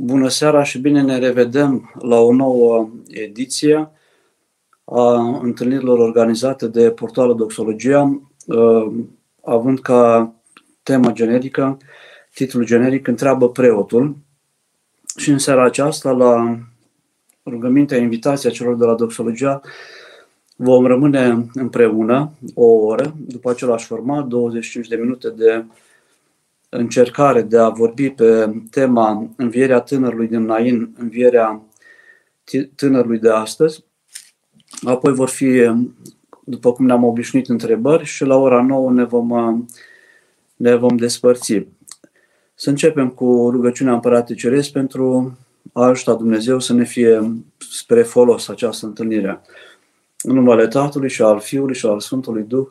Bună seara și bine ne revedem la o nouă ediție a întâlnirilor organizate de portalul Doxologia, uh, având ca temă generică, titlul generic Întreabă preotul. Și în seara aceasta, la rugămintea, invitația celor de la Doxologia, vom rămâne împreună o oră, după același format, 25 de minute de încercare de a vorbi pe tema învierea tânărului din Nain, învierea tânărului de astăzi. Apoi vor fi, după cum ne-am obișnuit, întrebări și la ora 9 ne vom, ne vom despărți. Să începem cu rugăciunea Împăratului Ceresc pentru a ajuta Dumnezeu să ne fie spre folos această întâlnire. În numele Tatălui și al Fiului și al Sfântului Duh,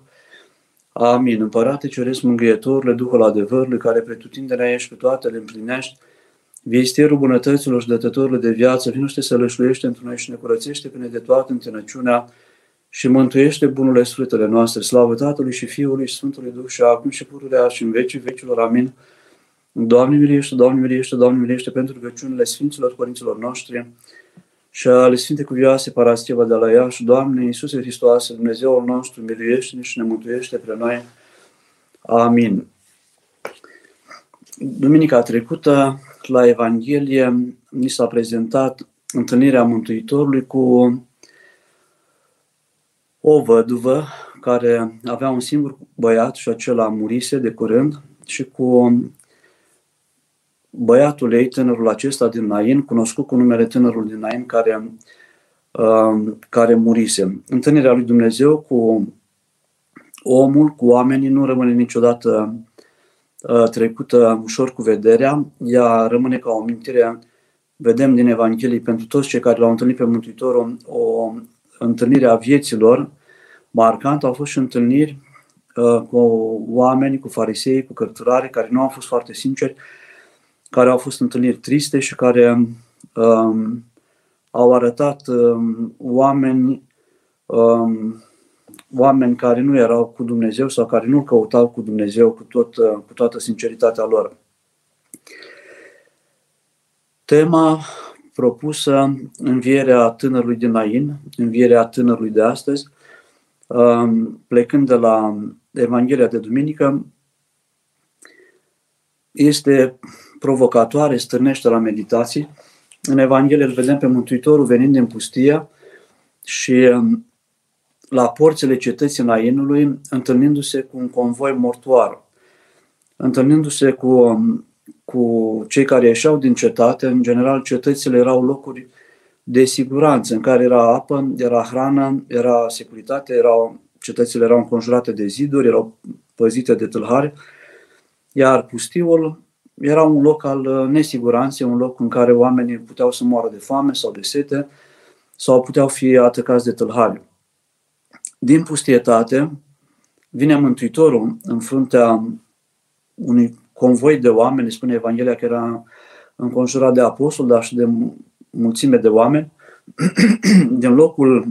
Amin. Împărate Ceresc Mângâietorule, Duhul adevărului, care pretutindenea ești pe toate le împlinești, Viesterul bunătăților și dătătorul de viață, vinuște să lășluiește într noi și ne curățește pe de toată întinăciunea și mântuiește bunurile sfântele noastre. Slavă Tatălui și Fiului și Sfântului Duh și acum și pururea și în vecii vecilor. Amin. Doamne miliește, Doamne miliește, Doamne miliește pentru rugăciunile Sfinților Părinților noștri și ale Sfinte Cuvioase Parascheva de la Iași, Doamne Iisuse Hristoase, Dumnezeul nostru, miluiește-ne și ne mântuiește pre noi. Amin. Duminica trecută, la Evanghelie, ni s-a prezentat întâlnirea Mântuitorului cu o văduvă care avea un singur băiat și acela murise de curând și cu băiatul ei, tânărul acesta din Nain, cunoscut cu numele tânărul din Nain, care, uh, care murise. Întâlnirea lui Dumnezeu cu omul, cu oamenii, nu rămâne niciodată uh, trecută ușor cu vederea, ea rămâne ca o mintire. Vedem din Evanghelie pentru toți cei care l-au întâlnit pe Mântuitorul o întâlnire a vieților marcant, au fost și întâlniri uh, cu oameni, cu farisei, cu cărturare, care nu au fost foarte sinceri, care au fost întâlniri triste și care um, au arătat um, oameni, um, oameni care nu erau cu Dumnezeu sau care nu-L căutau cu Dumnezeu cu, tot, uh, cu toată sinceritatea lor. Tema propusă, învierea tânărului din Nain, învierea tânărului de astăzi, um, plecând de la Evanghelia de Duminică, este provocatoare, stârnește la meditații. În Evanghelie îl vedem pe Mântuitorul venind din pustia și um, la porțile cetății Nainului, întâlnindu-se cu un convoi mortoar, întâlnindu-se cu, um, cu cei care ieșeau din cetate. În general, cetățile erau locuri de siguranță, în care era apă, era hrană, era securitate, erau, cetățile erau înconjurate de ziduri, erau păzite de tâlhari, iar pustiul era un loc al uh, nesiguranței, un loc în care oamenii puteau să moară de foame sau de sete sau puteau fi atacați de tâlhari. Din pustietate vine Mântuitorul în fruntea unui convoi de oameni, spune Evanghelia că era înconjurat de apostol, dar și de mulțime de oameni, din locul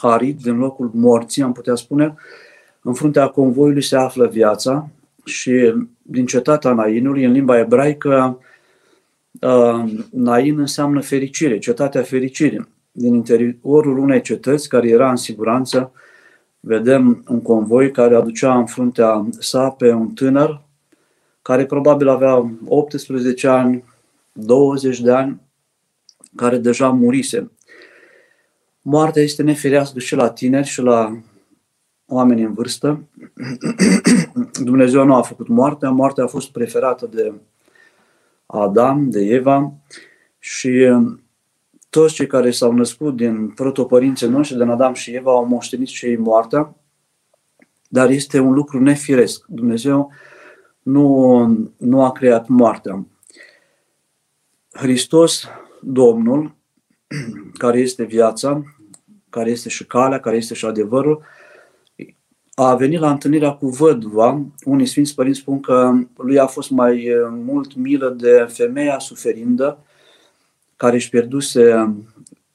arid, din locul morții, am putea spune, în fruntea convoiului se află viața și din cetatea Nainului, în limba ebraică, uh, Nain înseamnă fericire, cetatea fericirii. Din interiorul unei cetăți care era în siguranță, vedem un convoi care aducea în fruntea sa pe un tânăr care probabil avea 18 ani, 20 de ani, care deja murise. Moartea este nefirească și la tineri și la oameni în vârstă. Dumnezeu nu a făcut moartea, moartea a fost preferată de Adam, de Eva și um, toți cei care s-au născut din protopărinții noștri, din Adam și Eva, au moștenit și ei moartea, dar este un lucru nefiresc. Dumnezeu nu, nu a creat moartea. Hristos, Domnul, care este viața, care este și calea, care este și adevărul, a venit la întâlnirea cu văduva. Unii Sfinți Părinți spun că lui a fost mai eh, mult milă de femeia suferindă, care își pierduse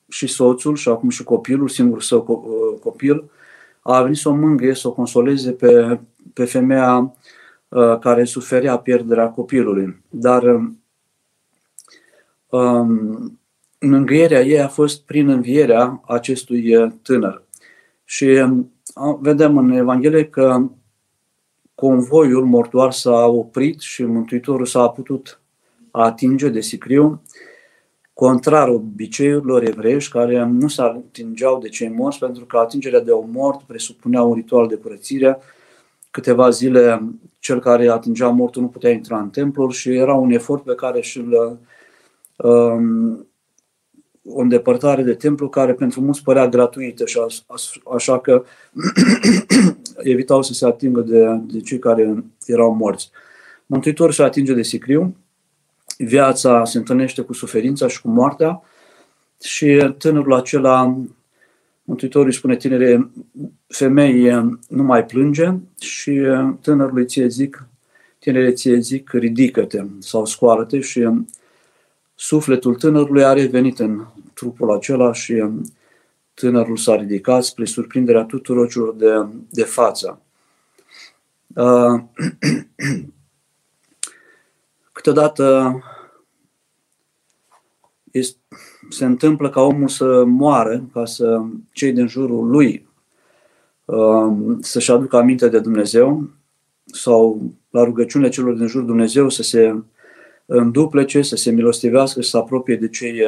și soțul și acum și copilul, singurul său eh, copil, a venit să o mângâie, să o consoleze pe, pe femeia eh, care suferea pierderea copilului. Dar um, mângâierea ei a fost prin învierea acestui tânăr. Și um, vedem în Evanghelie că convoiul mortuar s-a oprit și Mântuitorul s-a putut atinge de sicriu, contrar obiceiurilor evreiești care nu se atingeau de cei morți pentru că atingerea de o mort presupunea un ritual de curățire. Câteva zile cel care atingea mortul nu putea intra în templul și era un efort pe care și-l um, o îndepărtare de templu care pentru mulți părea gratuită și așa că evitau să se atingă de, de cei care erau morți. Mântuitorul se atinge de sicriu, viața se întâlnește cu suferința și cu moartea și tânărul acela, Mântuitorul îi spune tinere, femei nu mai plânge și tânărului ție zic, tinere ție zic, ridică-te sau scoală-te și sufletul tânărului a revenit în trupul acela și tânărul s-a ridicat spre surprinderea tuturor celor de, de față. Uh, câteodată este, se întâmplă ca omul să moară, ca să cei din jurul lui uh, să-și aducă aminte de Dumnezeu sau la rugăciunile celor din jurul Dumnezeu să se înduplece, să se milostivească, să se apropie de cei,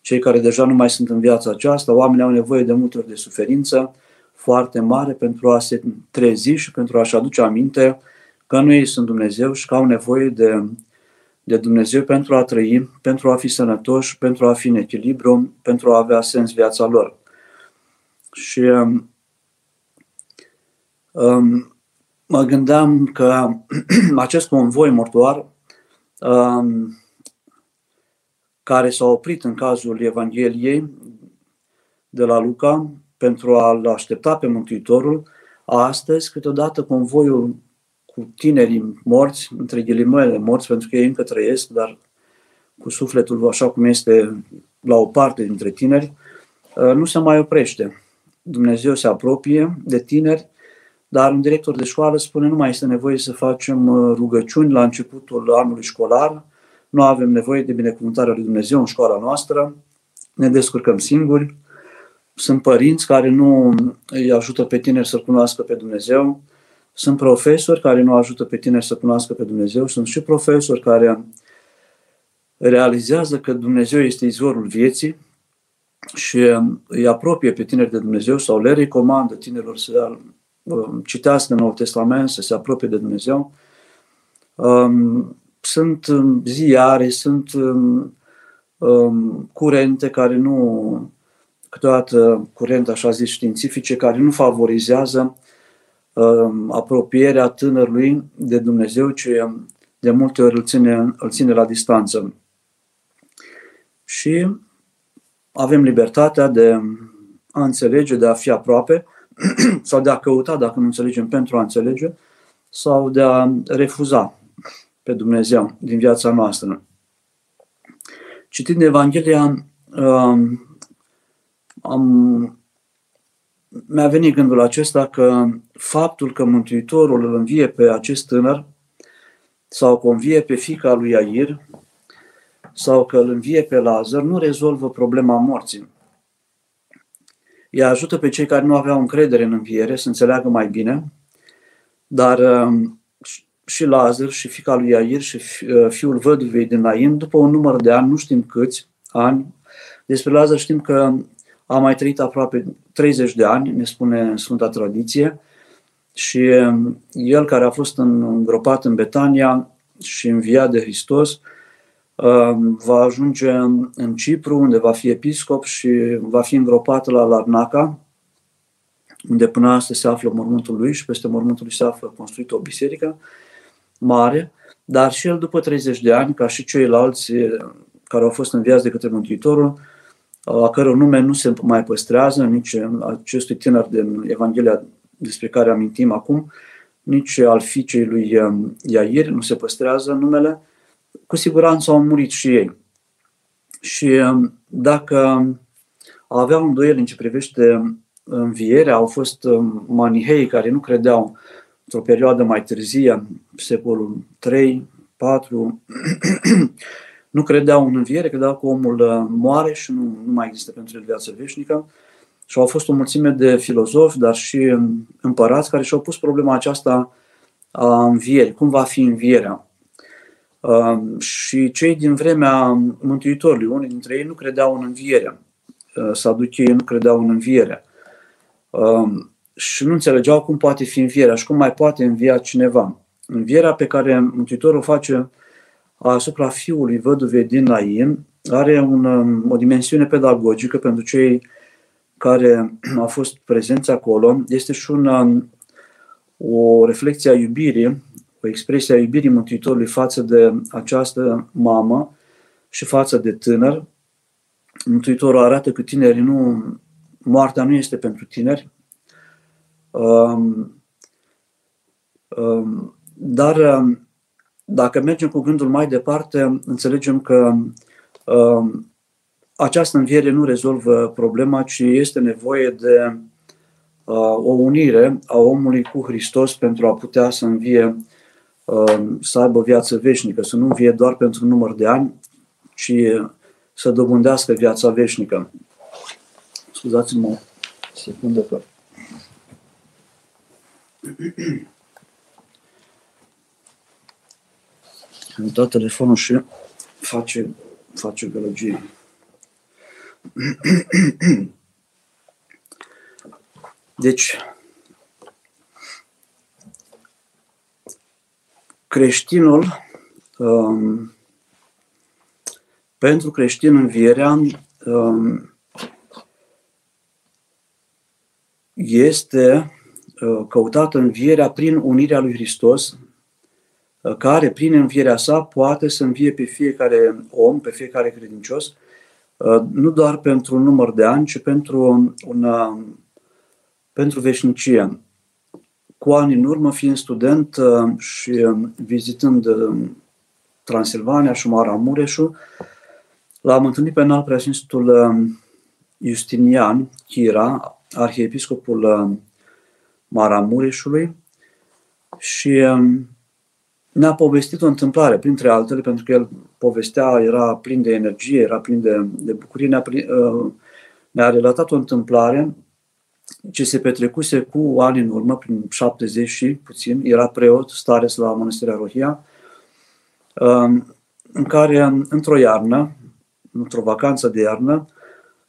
cei care deja nu mai sunt în viața aceasta. Oamenii au nevoie de multe ori de suferință foarte mare pentru a se trezi și pentru a-și aduce aminte că nu ei sunt Dumnezeu și că au nevoie de, de Dumnezeu pentru a trăi, pentru a fi sănătoși, pentru a fi în echilibru, pentru a avea sens viața lor. Și um, um mă gândeam că acest convoi mortuar um, care s-a oprit în cazul Evangheliei de la Luca pentru a-L aștepta pe Mântuitorul, astăzi câteodată convoiul cu tinerii morți, între ghilimele morți, pentru că ei încă trăiesc, dar cu sufletul așa cum este la o parte dintre tineri, uh, nu se mai oprește. Dumnezeu se apropie de tineri, dar un director de școală spune nu mai este nevoie să facem uh, rugăciuni la începutul anului școlar, nu avem nevoie de binecuvântarea lui Dumnezeu în școala noastră, ne descurcăm singuri, sunt părinți care nu îi ajută pe tineri să cunoască pe Dumnezeu, sunt profesori care nu ajută pe tineri să cunoască pe Dumnezeu, sunt și profesori care realizează că Dumnezeu este izvorul vieții și îi apropie pe tineri de Dumnezeu sau le recomandă tinerilor să um, citească Noul Testament, să se apropie de Dumnezeu. Um, sunt um, ziare, sunt curente care nu câteodată curente, așa zis, științifice, care nu favorizează uh, apropierea tânărului de Dumnezeu, ce de multe ori îl ține, îl ține la distanță. Și avem libertatea de a înțelege, de a fi aproape, sau de a căuta, dacă nu înțelegem, pentru a înțelege, sau de a refuza pe Dumnezeu din viața noastră. Citind Evanghelia, uh, am, mi-a venit gândul acesta că faptul că Mântuitorul îl învie pe acest tânăr sau că învie pe fica lui Iair sau că îl învie pe Lazar nu rezolvă problema morții. Ea ajută pe cei care nu aveau încredere în înviere să înțeleagă mai bine, dar um, și Lazar și fica lui Iair și uh, fiul văduvei din Nain, după un număr de ani, nu știm câți ani, despre Lazar știm că a mai trăit aproape 30 de ani, ne spune Sfânta Tradiție, și um, el care a fost îngropat în Betania și înviat de Hristos, um, va ajunge în Cipru, unde va fi episcop și va fi îngropat la Larnaca, unde până astăzi se află mormântul lui și peste mormântul lui se află construită o biserică mare, dar și el după 30 de ani, ca și ceilalți care au fost înviați de către Mântuitorul, a căror nume nu se mai păstrează, nici acestui tânăr din Evanghelia despre care amintim acum, nici al fiicei lui um, Iair nu se păstrează numele, cu siguranță au murit și ei. Și um, dacă aveau îndoieli în ce privește învierea, au fost um, manihei care nu credeau într-o perioadă mai târzie, secolul 3, 4, nu credeau în înviere, credeau că omul uh, moare și nu, nu mai există pentru el viață veșnică. Și au fost o mulțime de filozofi, dar și um, împărați care și-au pus problema aceasta a învierii. Cum va fi învierea? Um, și cei din vremea Mântuitorului, unii dintre ei nu credeau în înviere. Uh, Saducheii nu credeau în înviere. Um, și nu înțelegeau cum poate fi învierea și cum mai poate învia cineva. Învierea pe care Mântuitorul o face asupra fiului văduvei din Nain are un, um, o dimensiune pedagogică pentru cei care au fost prezenți acolo. Este și un, um, o reflexie a iubirii, o expresie a iubirii Mântuitorului față de această mamă și față de tânăr. Mântuitorul arată că tinerii nu, moartea nu este pentru tineri, um, um, dar um, dacă mergem cu gândul mai departe, înțelegem că uh, această înviere nu rezolvă problema, ci este nevoie de uh, o unire a omului cu Hristos pentru a putea să învie, uh, să aibă viață veșnică, să nu învie doar pentru un număr de ani, ci să dobândească viața veșnică. Scuzați-mă o secundă că Am dat telefonul și face, face gălăgie. Deci, creștinul, um, pentru creștin învierea um, este uh, căutată învierea prin unirea lui Hristos Uh, care prin învierea sa poate să învie pe fiecare om, pe fiecare credincios, uh, nu doar pentru un număr de ani, ci pentru, una, uh, pentru veșnicie. Cu ani în urmă, fiind student și vizitând Transilvania și Maramureșul, l-am întâlnit pe înalt preasfințitul Justinian Chira, arhiepiscopul Maramureșului, și um, ne-a povestit o întâmplare, printre altele, pentru că el povestea, era plin de energie, era plin de, de bucurie, ne-a, uh, ne-a relatat o întâmplare ce se petrecuse cu ani în urmă, prin 70 și puțin, era preot, stare la Mănăstirea Rohia, um, în care, într-o iarnă, într-o vacanță de iarnă,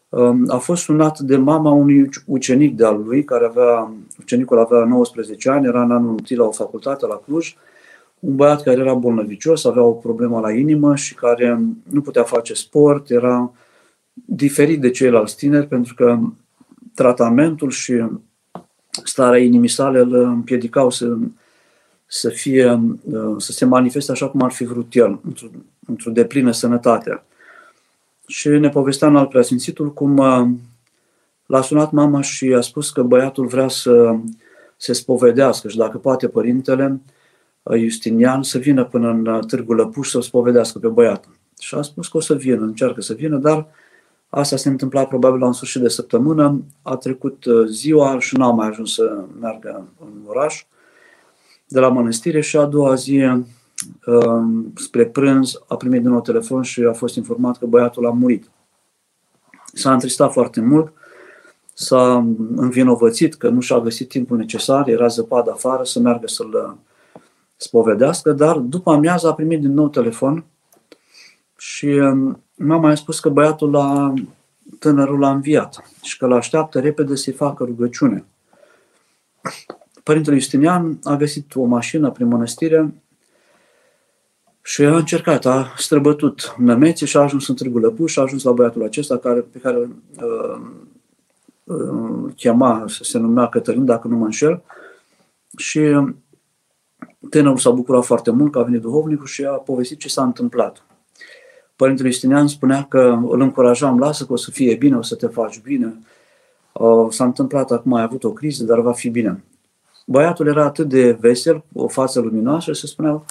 um, a fost sunat de mama unui ucenic de-al lui, care avea, ucenicul avea 19 ani, era în anul întâi la o facultate la Cluj, un băiat care era bolnăvicios, avea o problemă la inimă și care nu putea face sport, era diferit de ceilalți tineri pentru că tratamentul și starea inimii sale îl împiedicau să, să, fie, să se manifeste așa cum ar fi vrut el, într-o, într-o deplină sănătate. Și ne povestea în al preasfințitul cum uh, l-a sunat mama și a spus că băiatul vrea să se spovedească și dacă poate părintele, Justinian să vină până în uh, Târgu Lăpuș să o spovedească pe băiat. Și a spus că o să vină, încearcă să vină, dar asta se întâmpla probabil la un sfârșit de săptămână. A trecut uh, ziua și n-a mai ajuns să meargă în oraș de la mănăstire și a doua zi uh, spre prânz a primit din nou telefon și a fost informat că băiatul a murit. S-a întristat foarte mult, s-a învinovățit că nu și-a găsit timpul necesar, era zăpadă afară să meargă să-l spovedească, dar după amiază a primit din nou telefon și um, mama a spus că băiatul la tânărul l-a înviat și că l-așteaptă repede să-i facă rugăciune. Părintele Justinian a găsit o mașină prin mănăstire și a încercat, a străbătut nămeții și a ajuns în Târgu Lăpuș și a ajuns la băiatul acesta care, pe care uh, uh, chema, se numea Cătălin, dacă nu mă înșel, și Tânărul s-a bucurat foarte mult că a venit duhovnicul și a povestit ce s-a întâmplat. Părintele Justinian spunea că îl încurajam, lasă că o să fie bine, o să te faci bine. S-a întâmplat, acum ai avut o criză, dar va fi bine. Băiatul era atât de vesel, cu o față luminoasă și se spunea,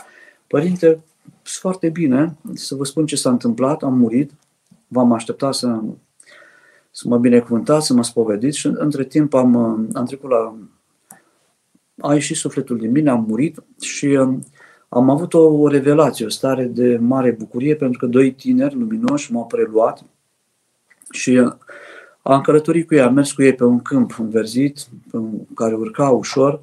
părinte, sunt foarte bine, să vă spun ce s-a întâmplat, am murit, v-am așteptat să, să mă binecuvântați, să mă spovediți și între timp am, am trecut la a ieșit sufletul din mine, am murit și um, am avut o, o revelație, o stare de mare bucurie, pentru că doi tineri luminoși m-au preluat și am călătorit cu ei, am mers cu ei pe un câmp înverzit, pe un, care urca ușor,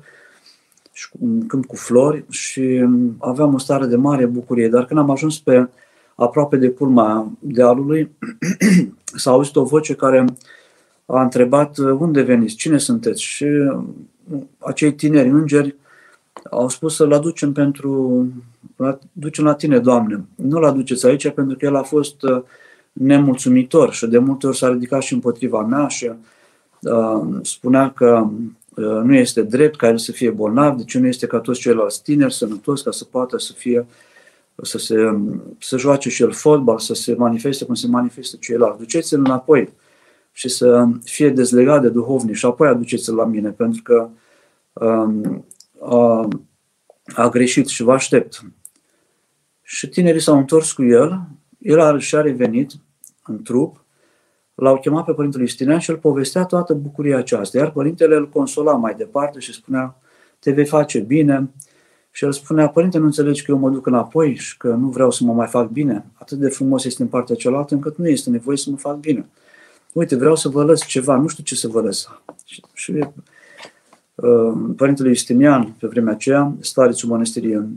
și un câmp cu flori și aveam o stare de mare bucurie. Dar când am ajuns pe aproape de culma dealului, s-a auzit o voce care a întrebat unde veniți, cine sunteți? Și acei tineri îngeri au spus să-l aducem pentru, la, ducem la tine, Doamne. Nu-l aduceți aici pentru că el a fost uh, nemulțumitor și de multe ori s-a ridicat și împotriva mea și uh, spunea că uh, nu este drept ca el să fie bolnav, deci nu este ca toți ceilalți tineri sănătoși ca să poată să fie să, se, să joace și el fotbal, să se manifeste cum se manifestă ceilalți. Duceți-l înapoi și să fie dezlegat de duhovnic și apoi aduceți-l la mine, pentru că um, a, a greșit și vă aștept. Și tinerii s-au întors cu el, el a, și-a revenit în trup, l-au chemat pe Părintele Iustinian și el povestea toată bucuria aceasta. Iar Părintele îl consola mai departe și spunea, te vei face bine. Și el spunea, Părinte, nu înțelegi că eu mă duc înapoi și că nu vreau să mă mai fac bine? Atât de frumos este în partea cealaltă încât nu este nevoie să mă fac bine. Uite, vreau să vă lăs ceva, nu știu ce să vă lăs. Și, și Uh, Părintele Justinian, pe vremea aceea, starițul mănăstirii în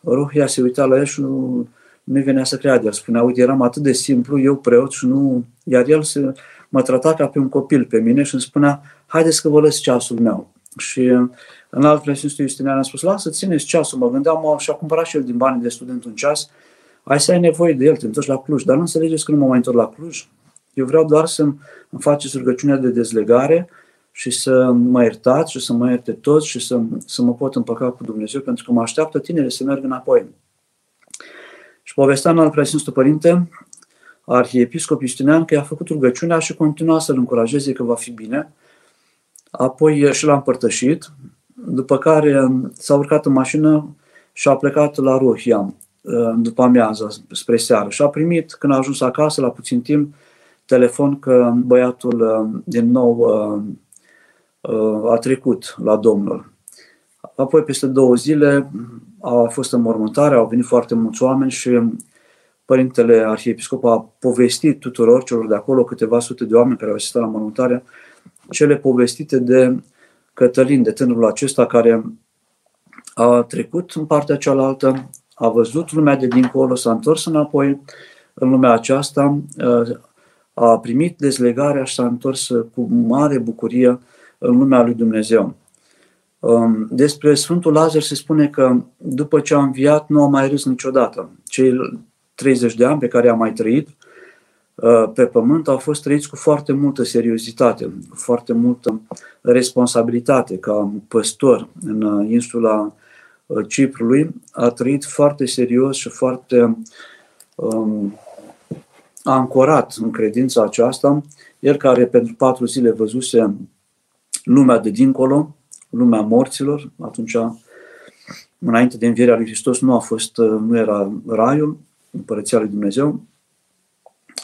Rohia, se uita la el și nu, nu venea să creadă. El spunea, uite, eram atât de simplu, eu preot și nu... Iar el se, mă trata ca pe un copil pe mine și îmi spunea, haideți că vă lăs ceasul meu. Și uh, în alt preasfințitul Justinian a spus, lasă, țineți ceasul. Mă gândeam, și-a cumpărat și el din banii de student un ceas, ai să ai nevoie de el, te întorci la Cluj. Dar nu înțelegeți că nu mă mai întorc la Cluj. Eu vreau doar să-mi faceți rugăciunea de dezlegare, și să mă iertați și să mă ierte toți și să, să mă pot împăca cu Dumnezeu, pentru că mă așteaptă tinere să merg înapoi. Și povesteam al Preasfințitul Părinte, Arhiepiscop Iustinian, că i-a făcut rugăciunea și continua să-l încurajeze că va fi bine. Apoi și l-a împărtășit, după care s-a urcat în mașină și a plecat la Rohia după amiază, spre seară. Și a primit, când a ajuns acasă, la puțin timp, telefon că băiatul din nou a trecut la Domnul. Apoi, peste două zile, a fost înmormântare, au venit foarte mulți oameni și Părintele Arhiepiscop a povestit tuturor celor de acolo, câteva sute de oameni care au asistat la mormântare, cele povestite de Cătălin, de tânărul acesta care a trecut în partea cealaltă, a văzut lumea de dincolo, s-a întors înapoi în lumea aceasta, a primit dezlegarea și s-a întors cu mare bucurie în lumea lui Dumnezeu. Um, despre Sfântul Lazar se spune că după ce a înviat nu a mai râs niciodată. Cei 30 de ani pe care a mai trăit uh, pe pământ au fost trăiți cu foarte multă seriozitate, cu foarte multă responsabilitate ca păstor în uh, insula uh, Ciprului. A trăit foarte serios și foarte um, ancorat în credința aceasta. El care pentru patru zile văzuse lumea de dincolo, lumea morților, atunci, înainte de învierea lui Hristos, nu a fost, nu era raiul, împărăția lui Dumnezeu,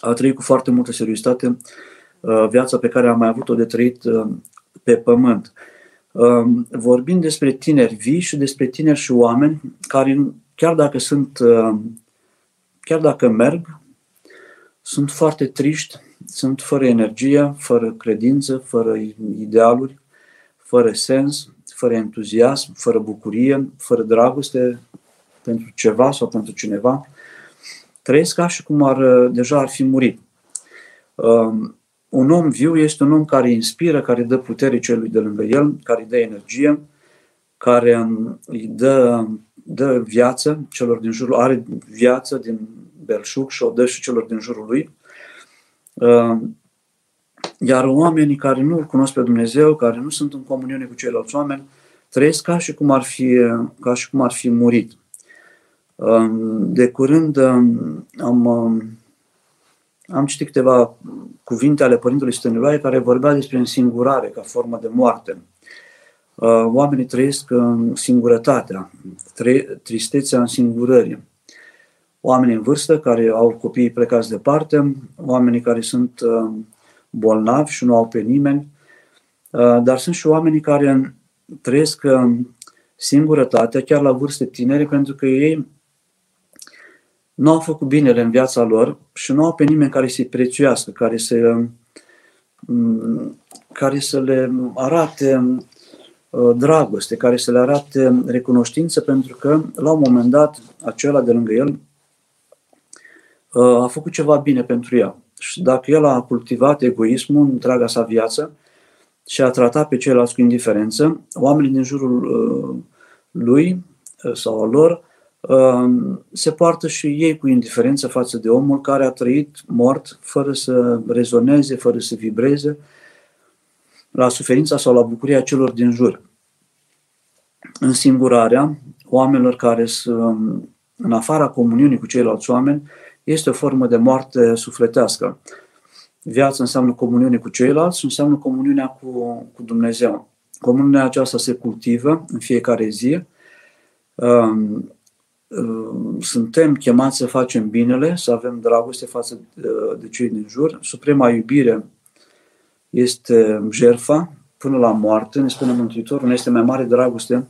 a trăit cu foarte multă seriozitate uh, viața pe care a mai avut-o de trăit uh, pe pământ. Uh, vorbind despre tineri vii și despre tineri și oameni care, chiar dacă sunt, chiar dacă merg, sunt foarte triști, sunt fără energie, fără credință, fără idealuri, fără sens, fără entuziasm, fără bucurie, fără dragoste pentru ceva sau pentru cineva. Trăiesc ca și cum ar, deja ar fi murit. Um, un om viu este un om care inspiră, care dă putere celui de lângă el, care îi dă energie, care îi dă, dă viață celor din jurul, are viață din belșug și o dă și celor din jurul lui. Uh, iar oamenii care nu îl cunosc pe Dumnezeu, care nu sunt în comuniune cu ceilalți oameni, trăiesc ca și cum ar fi, ca și cum ar fi murit. Uh, de curând um, am, um, am citit câteva cuvinte ale Părintelui Stăniloae care vorbea despre însingurare ca formă de moarte. Uh, oamenii trăiesc în singurătatea, tristețea însingurării oameni în vârstă care au copiii plecați departe, oamenii care sunt uh, bolnavi și nu au pe nimeni, uh, dar sunt și oamenii care trăiesc uh, singurătatea chiar la vârste tinere pentru că ei nu au făcut binele în viața lor și nu au pe nimeni care să-i prețuiască, care să, mm, care să le arate uh, dragoste, care să le arate recunoștință, pentru că la un moment dat acela de lângă el uh, a făcut ceva bine pentru ea. Și dacă el a cultivat egoismul în întreaga sa viață și a tratat pe ceilalți cu indiferență, oamenii din jurul uh, lui sau al lor se poartă și ei cu indiferență față de omul care a trăit mort fără să rezoneze, fără să vibreze la suferința sau la bucuria celor din jur. În singurarea oamenilor care sunt în afara comuniunii cu ceilalți oameni este o formă de moarte sufletească. Viața înseamnă comuniune cu ceilalți și înseamnă comuniunea cu, cu Dumnezeu. Comuniunea aceasta se cultivă în fiecare zi suntem chemați să facem binele, să avem dragoste față de cei din jur. Suprema iubire este jerfa până la moarte, ne spune Mântuitorul, nu este mai mare dragoste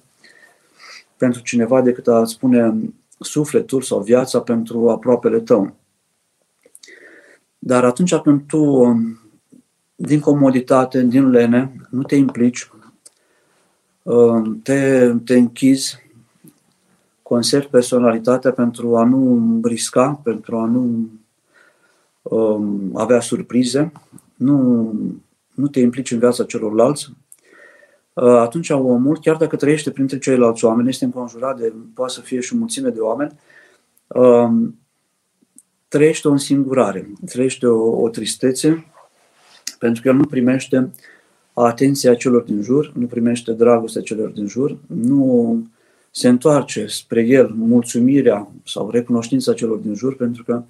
pentru cineva decât a spune sufletul sau viața pentru aproapele tău. Dar atunci când tu, din comoditate, din lene, nu te implici, te, te închizi, conservi personalitatea pentru a nu risca, pentru a nu um, avea surprize, nu, nu te implici în viața celorlalți, uh, atunci omul, chiar dacă trăiește printre ceilalți oameni, este înconjurat de, poate să fie și o mulțime de oameni, um, trăiește o însingurare, trăiește o, o tristețe, pentru că el nu primește atenția celor din jur, nu primește dragostea celor din jur, nu se întoarce spre el mulțumirea sau recunoștința celor din jur pentru că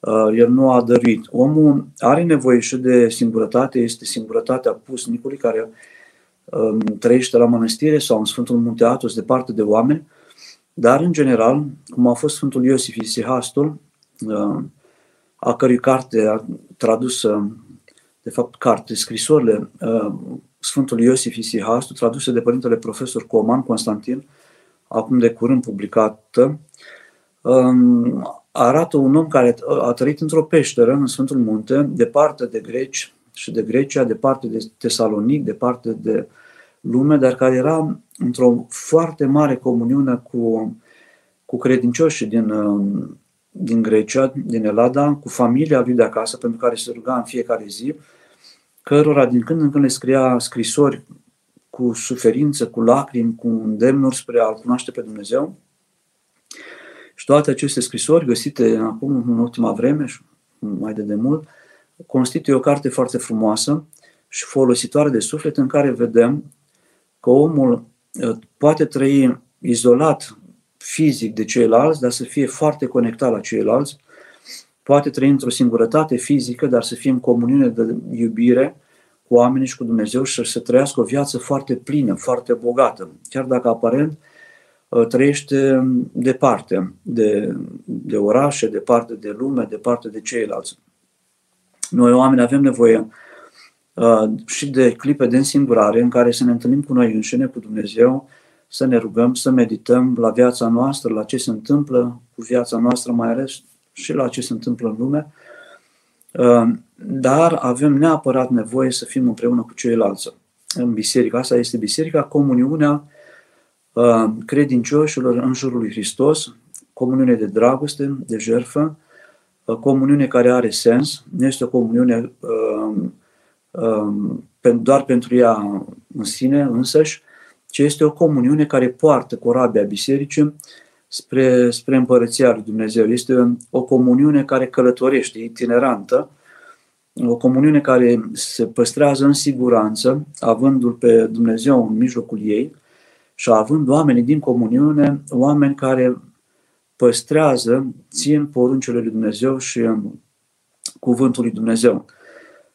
uh, el nu a dăruit. Omul are nevoie și de singurătate, este singurătatea pusnicului care uh, trăiește la mănăstire sau în Sfântul Munte Atos departe de oameni, dar în general, cum a fost Sfântul Iosif Isihastul, uh, a cărui carte a tradus, de fapt carte, scrisorile uh, Sfântul Iosif Isihastul, traduse de Părintele Profesor Coman Constantin, acum de curând publicată, um, arată un om care a trăit într-o peșteră în Sfântul Munte, departe de greci și de Grecia, departe de Tesalonic, departe de lume, dar care era într-o foarte mare comuniune cu, cu credincioșii din, um, din Grecia, din Elada, cu familia lui de acasă, pentru care se ruga în fiecare zi, cărora din când în când le scria scrisori cu suferință, cu lacrimi, cu îndemnuri spre a cunoaște pe Dumnezeu. Și toate aceste scrisori găsite acum în ultima vreme și mai de demult, constituie o carte foarte frumoasă și folositoare de suflet în care vedem că omul uh, poate trăi izolat fizic de ceilalți, dar să fie foarte conectat la ceilalți, poate trăi într-o singurătate fizică, dar să fie în comuniune de iubire cu oamenii și cu Dumnezeu și să trăiască o viață foarte plină, foarte bogată, chiar dacă aparent uh, trăiește departe de, de orașe, departe de lume, departe de ceilalți. Noi oameni avem nevoie uh, și de clipe de însingurare în care să ne întâlnim cu noi înșine, cu Dumnezeu, să ne rugăm, să medităm la viața noastră, la ce se întâmplă cu viața noastră, mai ales și la ce se întâmplă în lume, uh, dar avem neapărat nevoie să fim împreună cu ceilalți în biserică. Asta este biserica, comuniunea uh, credincioșilor în jurul lui Hristos, comuniune de dragoste, de jertfă, uh, comuniune care are sens, nu este o comuniune doar pentru ea în sine însăși, ci este o comuniune care poartă corabia bisericii spre, spre împărăția lui Dumnezeu. Este o comuniune care călătorește, itinerantă, o comuniune care se păstrează în siguranță, avându-L pe Dumnezeu în mijlocul ei și având oamenii din comuniune, oameni care păstrează, țin poruncele lui Dumnezeu și um, cuvântul lui Dumnezeu.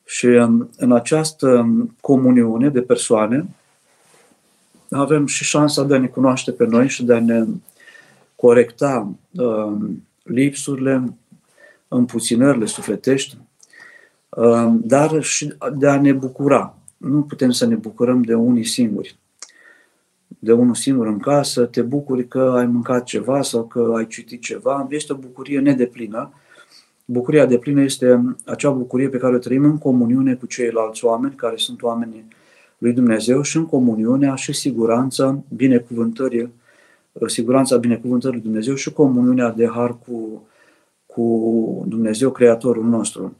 Și um, în această comuniune de persoane avem și șansa de a ne cunoaște pe noi și de a ne corecta uh, lipsurile, împuținările sufletești, Ehm, dar și de a ne bucura. Nu putem să ne bucurăm de unii singuri. de unul singur în casă, te bucuri că ai mâncat ceva sau că ai citit ceva, este o bucurie nedeplină. Bucuria deplină este acea bucurie pe care o trăim în comuniune cu ceilalți oameni, care sunt oamenii lui Dumnezeu și în comuniunea și siguranța binecuvântării, siguranța binecuvântării lui Dumnezeu și comuniunea de har cu, cu Dumnezeu, Creatorul nostru.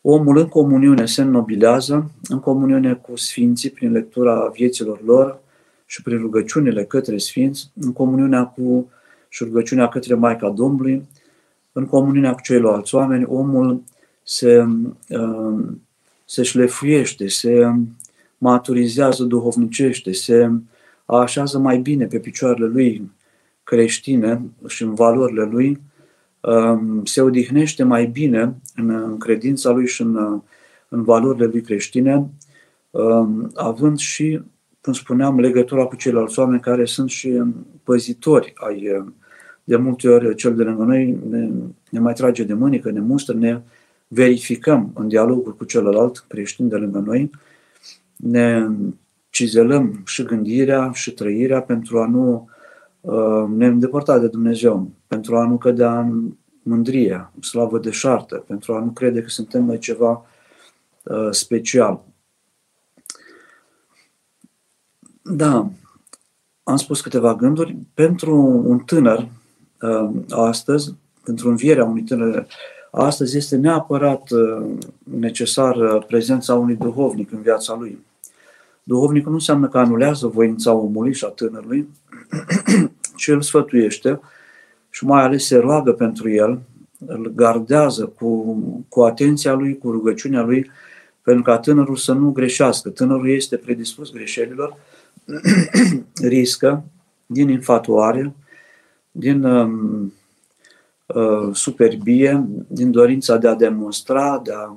Omul în comuniune se înnobilează, în comuniune cu Sfinții, prin lectura vieților lor și prin rugăciunile către Sfinți, în comuniunea cu și rugăciunea către Maica Domnului, în comuniunea cu ceilalți oameni, omul se, uh, se șlefuiește, se maturizează duhovnicește, se așează mai bine pe picioarele lui creștine și în valorile lui, Um, se odihnește mai bine în credința lui și în, în valorile lui creștine, um, având și, cum spuneam, legătura cu ceilalți oameni care sunt și păzitori ai de multe ori cel de lângă noi ne, ne mai trage de mânică, ne mustră, ne verificăm în dialogul cu celălalt creștin de lângă noi, ne cizelăm și gândirea și trăirea pentru a nu Uh, ne îndepărta de Dumnezeu, pentru a nu cădea în mândrie, slavă de șartă, pentru a nu crede că suntem mai ceva uh, special. Da, am spus câteva gânduri. Pentru un tânăr uh, astăzi, pentru învierea unui tânăr astăzi, este neapărat necesar prezența unui duhovnic în viața lui. Duhovnicul nu înseamnă că anulează voința omului și a tânărului, ci îl sfătuiește și mai ales se roagă pentru el, îl gardează cu, cu atenția lui, cu rugăciunea lui, pentru ca tânărul să nu greșească. Tânărul este predispus greșelilor, riscă din infatuare, din um, uh, superbie, din dorința de a demonstra, de a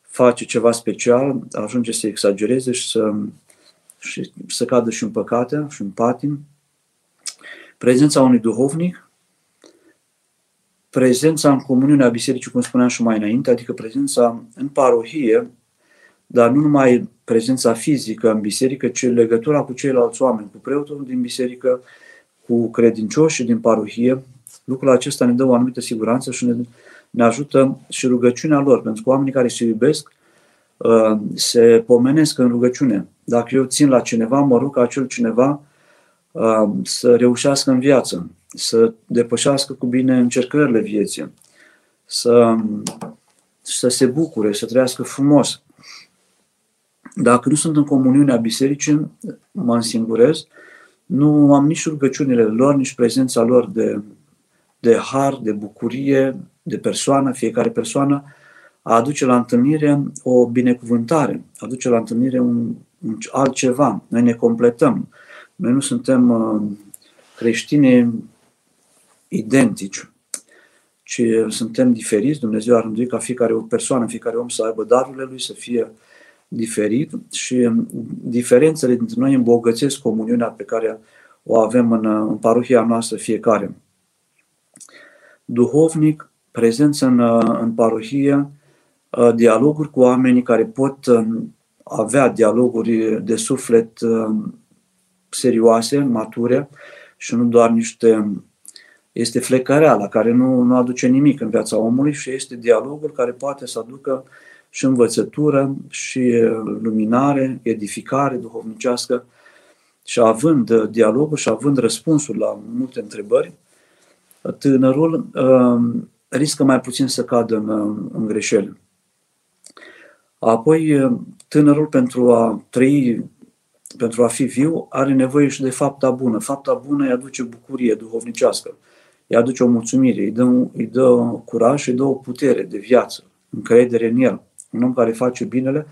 face ceva special, ajunge să exagereze și să, și să cadă și în păcate și în patim. Prezența unui duhovnic, prezența în comuniunea bisericii, cum spuneam și mai înainte, adică prezența în parohie, dar nu numai prezența fizică în biserică, ci legătura cu ceilalți oameni, cu preotul din biserică, cu credincioșii din parohie. Lucrul acesta ne dă o anumită siguranță și ne, ne ajută și rugăciunea lor, pentru că oamenii care se iubesc uh, se pomenesc în rugăciune. Dacă eu țin la cineva, mă rog ca acel cineva uh, să reușească în viață, să depășească cu bine încercările vieții, să, să se bucure, să trăiască frumos. Dacă nu sunt în comuniunea bisericii, mă însingurez, nu am nici rugăciunile lor, nici prezența lor de, de har, de bucurie, de persoană, fiecare persoană, aduce la întâlnire o binecuvântare, aduce la întâlnire un, un altceva. Noi ne completăm. Noi nu suntem uh, creștini identici, ci suntem diferiți. Dumnezeu a rânduit ca fiecare o persoană, fiecare om să aibă darurile lui, să fie diferit și diferențele dintre noi îmbogățesc comuniunea pe care o avem în, în parohia noastră fiecare. Duhovnic, prezență în, în parohie, dialoguri cu oamenii care pot avea dialoguri de suflet serioase, mature și nu doar niște este flecăreala care nu, nu aduce nimic în viața omului și este dialogul care poate să aducă și învățătură, și luminare, edificare duhovnicească și având dialogul și având răspunsul la multe întrebări, tânărul uh, riscă mai puțin să cadă în, în greșeli. Apoi, tânărul pentru a trăi, pentru a fi viu, are nevoie și de fapta bună. Fapta bună îi aduce bucurie duhovnicească, îi aduce o mulțumire, îi dă, îi dă curaj și îi dă o putere de viață, încredere în el. Un om care face binele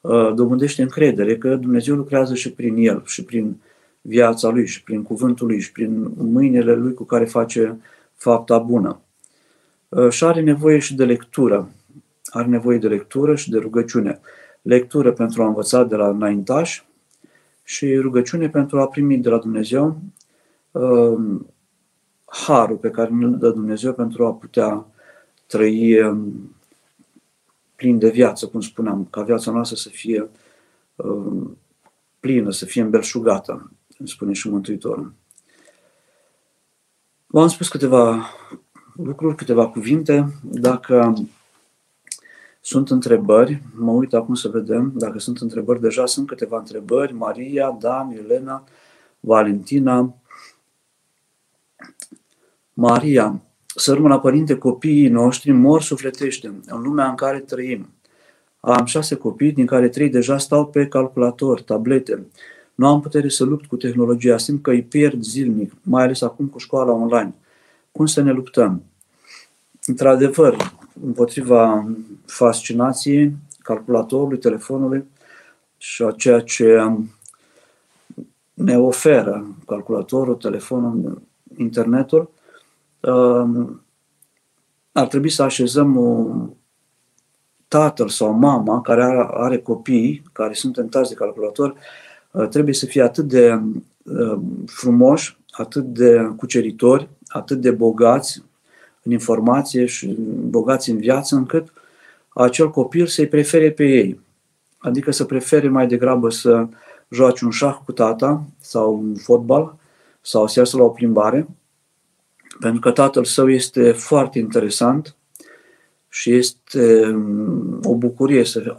uh, dobândește încredere că Dumnezeu lucrează și prin el, și prin viața lui, și prin cuvântul lui, și prin mâinile lui cu care face fapta bună. Uh, și are nevoie și de lectură are nevoie de lectură și de rugăciune. Lectură pentru a învăța de la înaintași și rugăciune pentru a primi de la Dumnezeu uh, harul pe care ne-l dă Dumnezeu pentru a putea trăi um, plin de viață, cum spuneam, ca viața noastră să fie uh, plină, să fie îmbelșugată, spune și Mântuitorul. V-am spus câteva lucruri, câteva cuvinte. Dacă sunt întrebări, mă uit acum să vedem dacă sunt întrebări. Deja sunt câteva întrebări. Maria, Dan, Elena, Valentina. Maria, să rămână părinte, copiii noștri mor sufletește în lumea în care trăim. Am șase copii, din care trei deja stau pe calculator, tablete. Nu am putere să lupt cu tehnologia, simt că îi pierd zilnic, mai ales acum cu școala online. Cum să ne luptăm? Într-adevăr, împotriva fascinației calculatorului, telefonului și a ceea ce ne oferă calculatorul, telefonul, internetul, um, ar trebui să așezăm o, tatăl sau mama care are, are copii care sunt tentați de calculator, uh, trebuie să fie atât de uh, frumoși, atât de cuceritori, atât de bogați în informație și bogați în viață, încât acel copil să-i prefere pe ei. Adică să prefere mai degrabă să joace un șah cu tata sau un fotbal sau să iasă la o plimbare, pentru că tatăl său este foarte interesant și este um, o bucurie să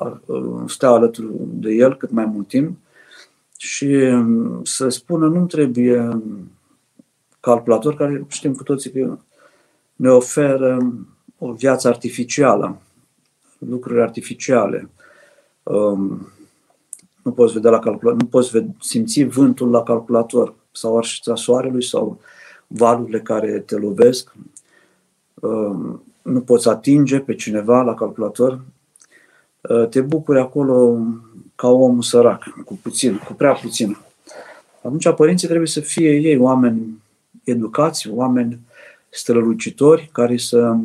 stea alături de el cât mai mult timp și um, să spună nu trebuie calculator care știm cu toții că ne oferă o viață artificială, lucruri artificiale. Um, nu poți vedea la calculator, nu poți simți vântul la calculator sau arșița soarelui sau valurile care te lovesc. Um, nu poți atinge pe cineva la calculator. Uh, te bucuri acolo ca omul sărac, cu puțin, cu prea puțin. Atunci părinții trebuie să fie ei oameni educați, oameni strălucitori care să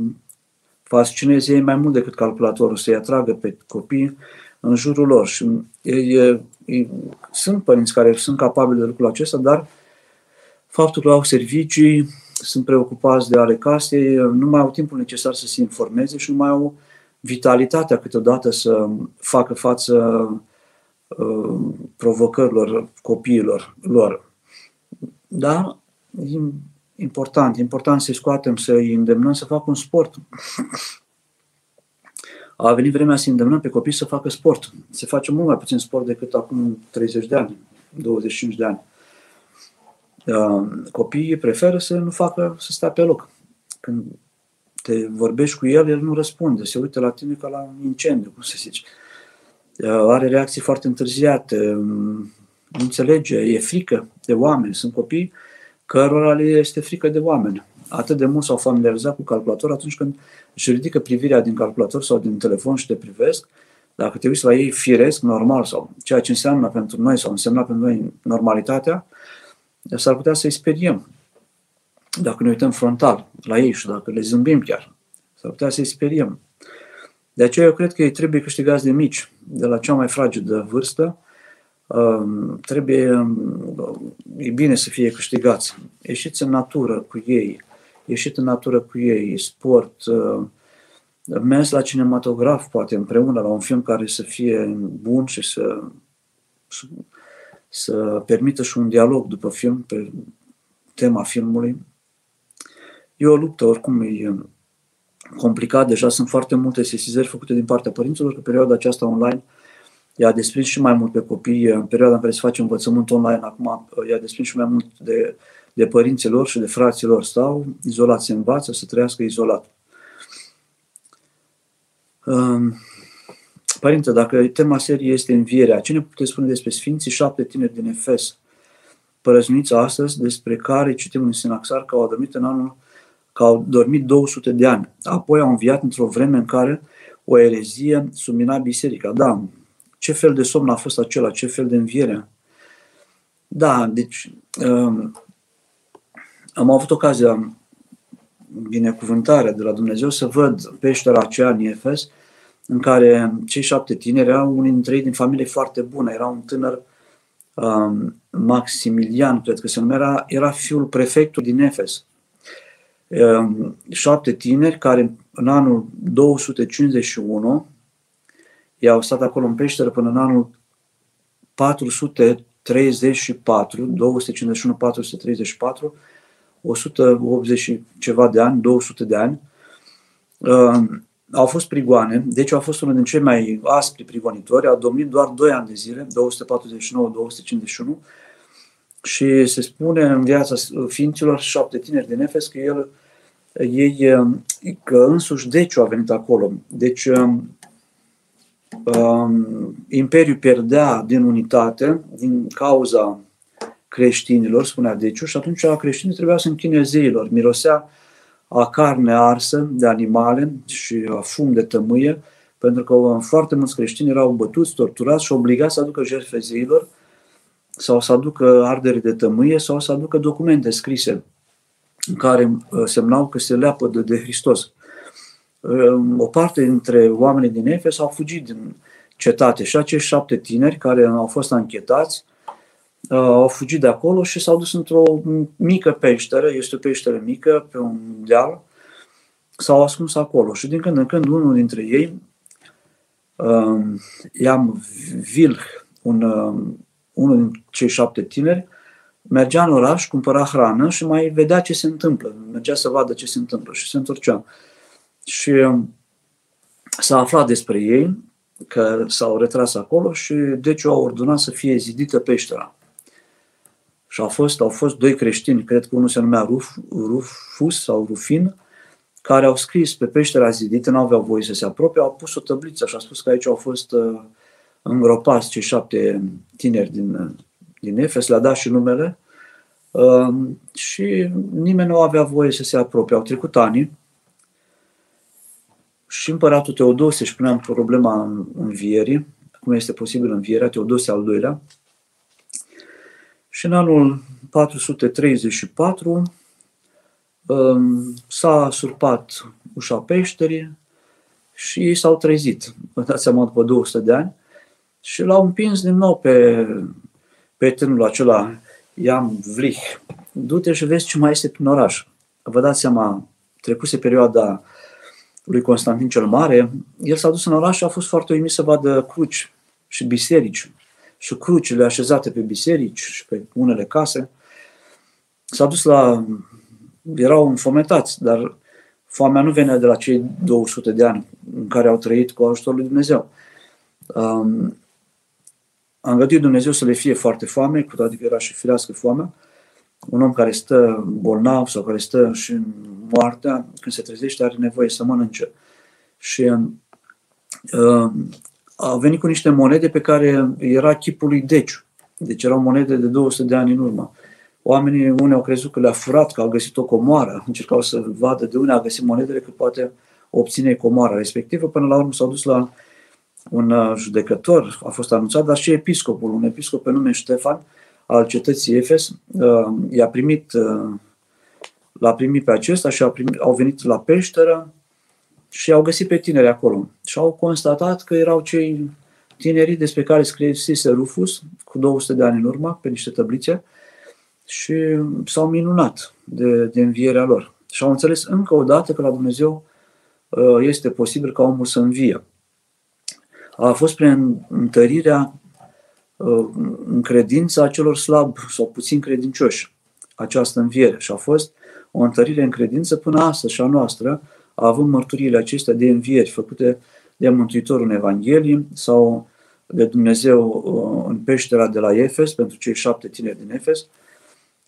fascineze ei mai mult decât calculatorul, să-i atragă pe copii în jurul lor. Și ei, ei, sunt părinți care sunt capabili de lucrul acesta, dar faptul că au servicii, sunt preocupați de ale casei, nu mai au timpul necesar să se informeze și nu mai au vitalitatea câteodată să facă față uh, provocărilor copiilor lor. Da, important. Important să-i scoatem, să-i îndemnăm să facă un sport. A venit vremea să îndemnăm pe copii să facă sport. Se face mult mai puțin sport decât acum 30 de ani, 25 de ani. Copiii preferă să nu facă, să stea pe loc. Când te vorbești cu el, el nu răspunde. Se uită la tine ca la un incendiu, cum să zici. Are reacții foarte întârziate, nu înțelege, e frică de oameni. Sunt copii cărora le este frică de oameni. Atât de mult s-au familiarizat cu calculator atunci când își ridică privirea din calculator sau din telefon și te privesc, dacă te uiți la ei firesc, normal, sau ceea ce înseamnă pentru noi sau însemna pentru noi normalitatea, s-ar putea să-i speriem. Dacă ne uităm frontal la ei și dacă le zâmbim chiar, s-ar putea să-i speriem. De aceea eu cred că ei trebuie câștigați de mici, de la cea mai fragedă vârstă, trebuie, e bine să fie câștigați. Ieșiți în natură cu ei, ieșiți în natură cu ei, sport, uh, mers la cinematograf, poate împreună, la un film care să fie bun și să, să, să permită și un dialog după film pe tema filmului. E o luptă, oricum e complicat, deja sunt foarte multe sesizări făcute din partea părinților că perioada aceasta online i-a desprins și mai mult pe copii în perioada în care se face învățământ online. Acum i-a desprins și mai mult de, de părinților și de fraților. Stau izolați, se învață să trăiască izolat. Um, părinte, dacă tema seriei este învierea, ce ne puteți spune despre Sfinții șapte tineri din Efes, părăzniți astăzi, despre care citim în Sinaxar că au adormit în anul că au dormit 200 de ani. Apoi au înviat într-o vreme în care o erezie submina biserica. Da, ce fel de somn a fost acela, ce fel de înviere. Da, deci um, am avut ocazia, binecuvântarea de la Dumnezeu, să văd peștera aceea în Efes, în care cei șapte tineri erau unii dintre ei din familie foarte bună. Era un tânăr um, Maximilian, cred că se numea, era, era fiul prefectului din Efes. Um, șapte tineri care în anul 251 ei au stat acolo în peșteră până în anul 400 234, 251, 434, 180 ceva de ani, 200 de ani. Uh, au fost prigoane, deci au fost unul din cei mai aspri prigonitori, au domnit doar 2 ani de zile, 249-251, și se spune în viața ființilor șapte tineri din Efes că el, ei, că însuși Deciu a venit acolo. Deci um, um, Imperiul pierdea din unitate din cauza creștinilor, spunea Deciu, și atunci creștinii trebuia să închine zeilor. Mirosea a carne arsă de animale și a fum de tămâie, pentru că foarte mulți creștini erau bătuți, torturați și obligați să aducă jertfe zeilor sau să aducă arderi de tămâie sau să aducă documente scrise în care uh, semnau că se leapă de, de Hristos. Uh, o parte dintre oamenii din Efes au fugit din cetate și acești șapte tineri care au fost anchetați uh, au fugit de acolo și s-au dus într-o mică peșteră, este o peșteră mică pe un deal, s-au ascuns acolo și din când în când unul dintre ei, Iam Vilh, un unul din cei șapte tineri, mergea în oraș, cumpăra hrană și mai vedea ce se întâmplă. Mergea să vadă ce se întâmplă și se întorcea. Și um, s-a aflat despre ei că s-au retras acolo și deci au ordonat să fie zidită peștera. Și au fost, au fost doi creștini, cred că unul se numea Ruf, Rufus sau Rufin, care au scris pe peștera zidită, nu aveau voie să se apropie, au pus o tăbliță și au spus că aici au fost uh, îngropați cei șapte tineri din, din Efes, le-a dat și numele uh, și nimeni nu avea voie să se apropie. Au trecut ani și împăratul Teodosie își punea problema învierii, cum este posibil învierea, Teodosie al doilea, și în anul 434 um, s-a surpat ușa peșterii și ei s-au trezit. Vă dați seama, după 200 de ani, și l-au împins din nou pe, pe tânul acela, Iam Vlich. Du-te și vezi ce mai este prin oraș. Vă dați seama, trecuse perioada lui Constantin cel Mare, el s-a dus în oraș și a fost foarte uimit să vadă cruci și biserici și crucile așezate pe biserici și pe unele case. S-a dus la... erau înfometați, dar foamea nu venea de la cei 200 de ani în care au trăit cu ajutorul lui Dumnezeu. Um, a îngăduit Dumnezeu să le fie foarte foame, cu toate că era și firească foamea. Un om care stă bolnav sau care stă și în moartea, când se trezește, are nevoie să mănânce. Și uh, a venit cu niște monede pe care era chipul lui Deciu. Deci erau monede de 200 de ani în urmă. Oamenii, unii au crezut că le-a furat, că au găsit o comoară, încercau să vadă de unde a găsit monedele, că poate obține comoara respectivă. Până la urmă s-au dus la un uh, judecător a fost anunțat, dar și episcopul, un episcop pe nume Ștefan, al cetății Efes, uh, i-a primit, uh, l-a primit pe acesta și au, primit, au venit la peșteră și au găsit pe tineri acolo. Și au constatat că erau cei tinerii despre care scrisese Rufus cu 200 de ani în urmă, pe niște tablițe, și s-au minunat de, de învierea lor. Și au înțeles încă o dată că la Dumnezeu este posibil ca omul să învie a fost prin întărirea uh, în credința celor slab sau puțin credincioși această înviere și a fost o întărire în credință până astăzi și a noastră, având mărturiile acestea de învieri făcute de Mântuitorul în Evanghelie sau de Dumnezeu uh, în peștera de la Efes, pentru cei șapte tineri din Efes,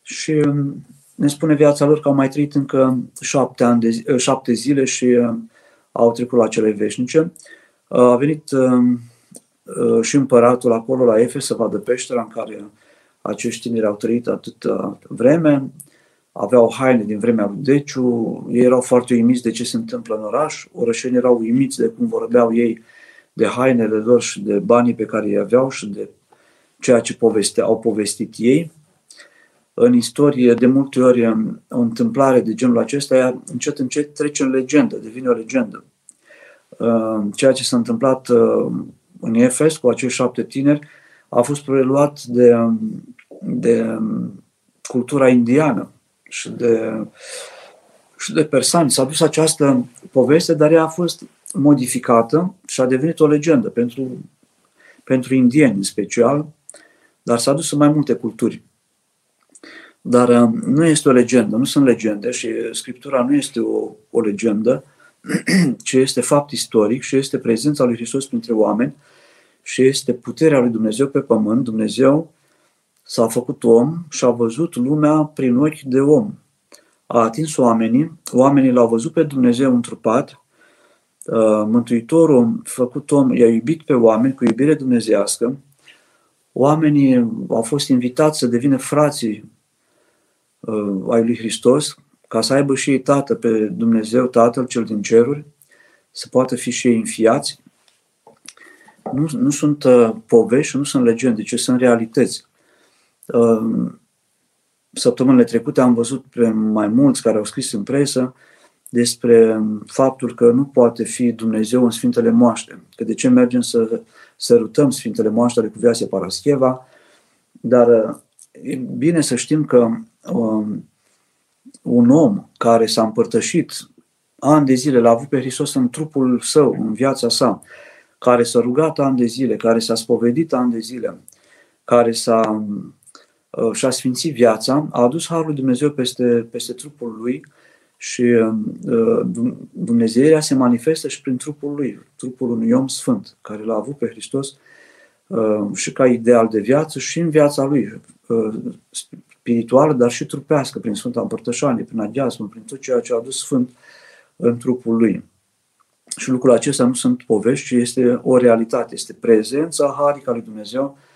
și um, ne spune viața lor că au mai trăit încă șapte, ani de, uh, șapte zile și au trecut la cele veșnice. A venit um, uh, și împăratul acolo la Efes să vadă peștera în care acești tineri au trăit atâta vreme, aveau haine din vremea lui Deciu, ei erau foarte uimiți de ce se întâmplă în oraș, orășenii erau uimiți de cum vorbeau ei de hainele lor și de banii pe care îi aveau și de ceea ce poveste, au povestit ei. În istorie, de multe ori, o întâmplare de genul acesta, încet, încet trece în legendă, devine o legendă. Uh, ceea ce s-a întâmplat uh, în Efes cu acești șapte tineri a fost preluat de, de um, cultura indiană și de, și de persani. S-a dus această poveste, dar ea a fost modificată și a devenit o legendă pentru, pentru indieni în special, dar s-a dus în mai multe culturi. Dar uh, nu este o legendă, nu sunt legende și Scriptura nu este o, o legendă, ci este fapt istoric și este prezența lui Hristos printre oameni și este puterea lui Dumnezeu pe pământ. Dumnezeu s-a făcut om și a văzut lumea prin ochi de om. A atins oamenii, oamenii l-au văzut pe Dumnezeu întrupat, uh, Mântuitorul făcut om i-a iubit pe oameni cu iubire dumnezească, oamenii au fost invitați să devină frații uh, ai lui Hristos, ca să aibă și ei tată pe Dumnezeu, Tatăl cel din ceruri, să poată fi și ei înfiați. Nu, nu sunt uh, povești, nu sunt legende, ci sunt realități. Uh, săptămânile trecute am văzut pe mai mulți care au scris în presă despre faptul că nu poate fi Dumnezeu în Sfintele Moaște. Că de ce mergem să sărutăm Sfintele Moaște ale Cuviase Parascheva, dar uh, e bine să știm că um, un om care s-a împărtășit ani de zile, l-a avut pe Hristos în trupul său, în viața sa, care s-a rugat ani de zile, care s-a spovedit ani de zile, care s-a, uh, și-a sfințit viața, a adus Harul Dumnezeu peste, peste trupul lui și uh, Dumnezeirea se manifestă și prin trupul lui, trupul unui om sfânt, care l-a avut pe Hristos uh, și ca ideal de viață și în viața lui spirituală, dar și trupească, prin Sfânta Împărtășanie, prin aghiasmă, prin tot ceea ce a adus Sfânt în trupul lui. Și lucrul acesta nu sunt povești, ci este o realitate, este prezența harică a lui Dumnezeu uh,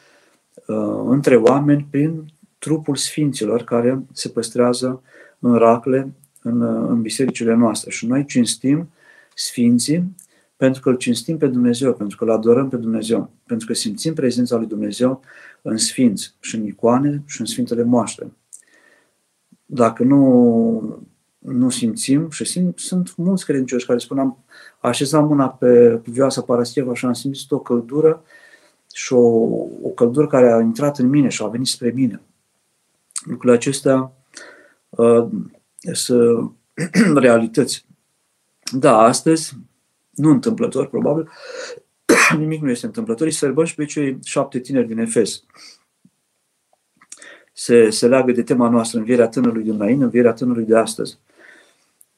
între oameni prin trupul sfinților care se păstrează în racle, în, uh, în bisericile noastre. Și noi cinstim sfinții pentru că îl cinstim pe Dumnezeu, pentru că îl adorăm pe Dumnezeu, pentru că simțim prezența lui Dumnezeu în sfinți și în icoane și în sfintele moaște. Dacă nu, nu simțim, și simt, sunt mulți credincioși care spun, am așezat mâna pe vioasa Parascheva și am simțit o căldură și o, o căldură care a intrat în mine și a venit spre mine. Lucrurile acestea uh, sunt realități. Da, astăzi nu întâmplător, probabil, nimic nu este întâmplător, îi sărbăm și pe cei șapte tineri din Efes. Se, se leagă de tema noastră, învierea tânărului din înainte, învierea tânărului de astăzi.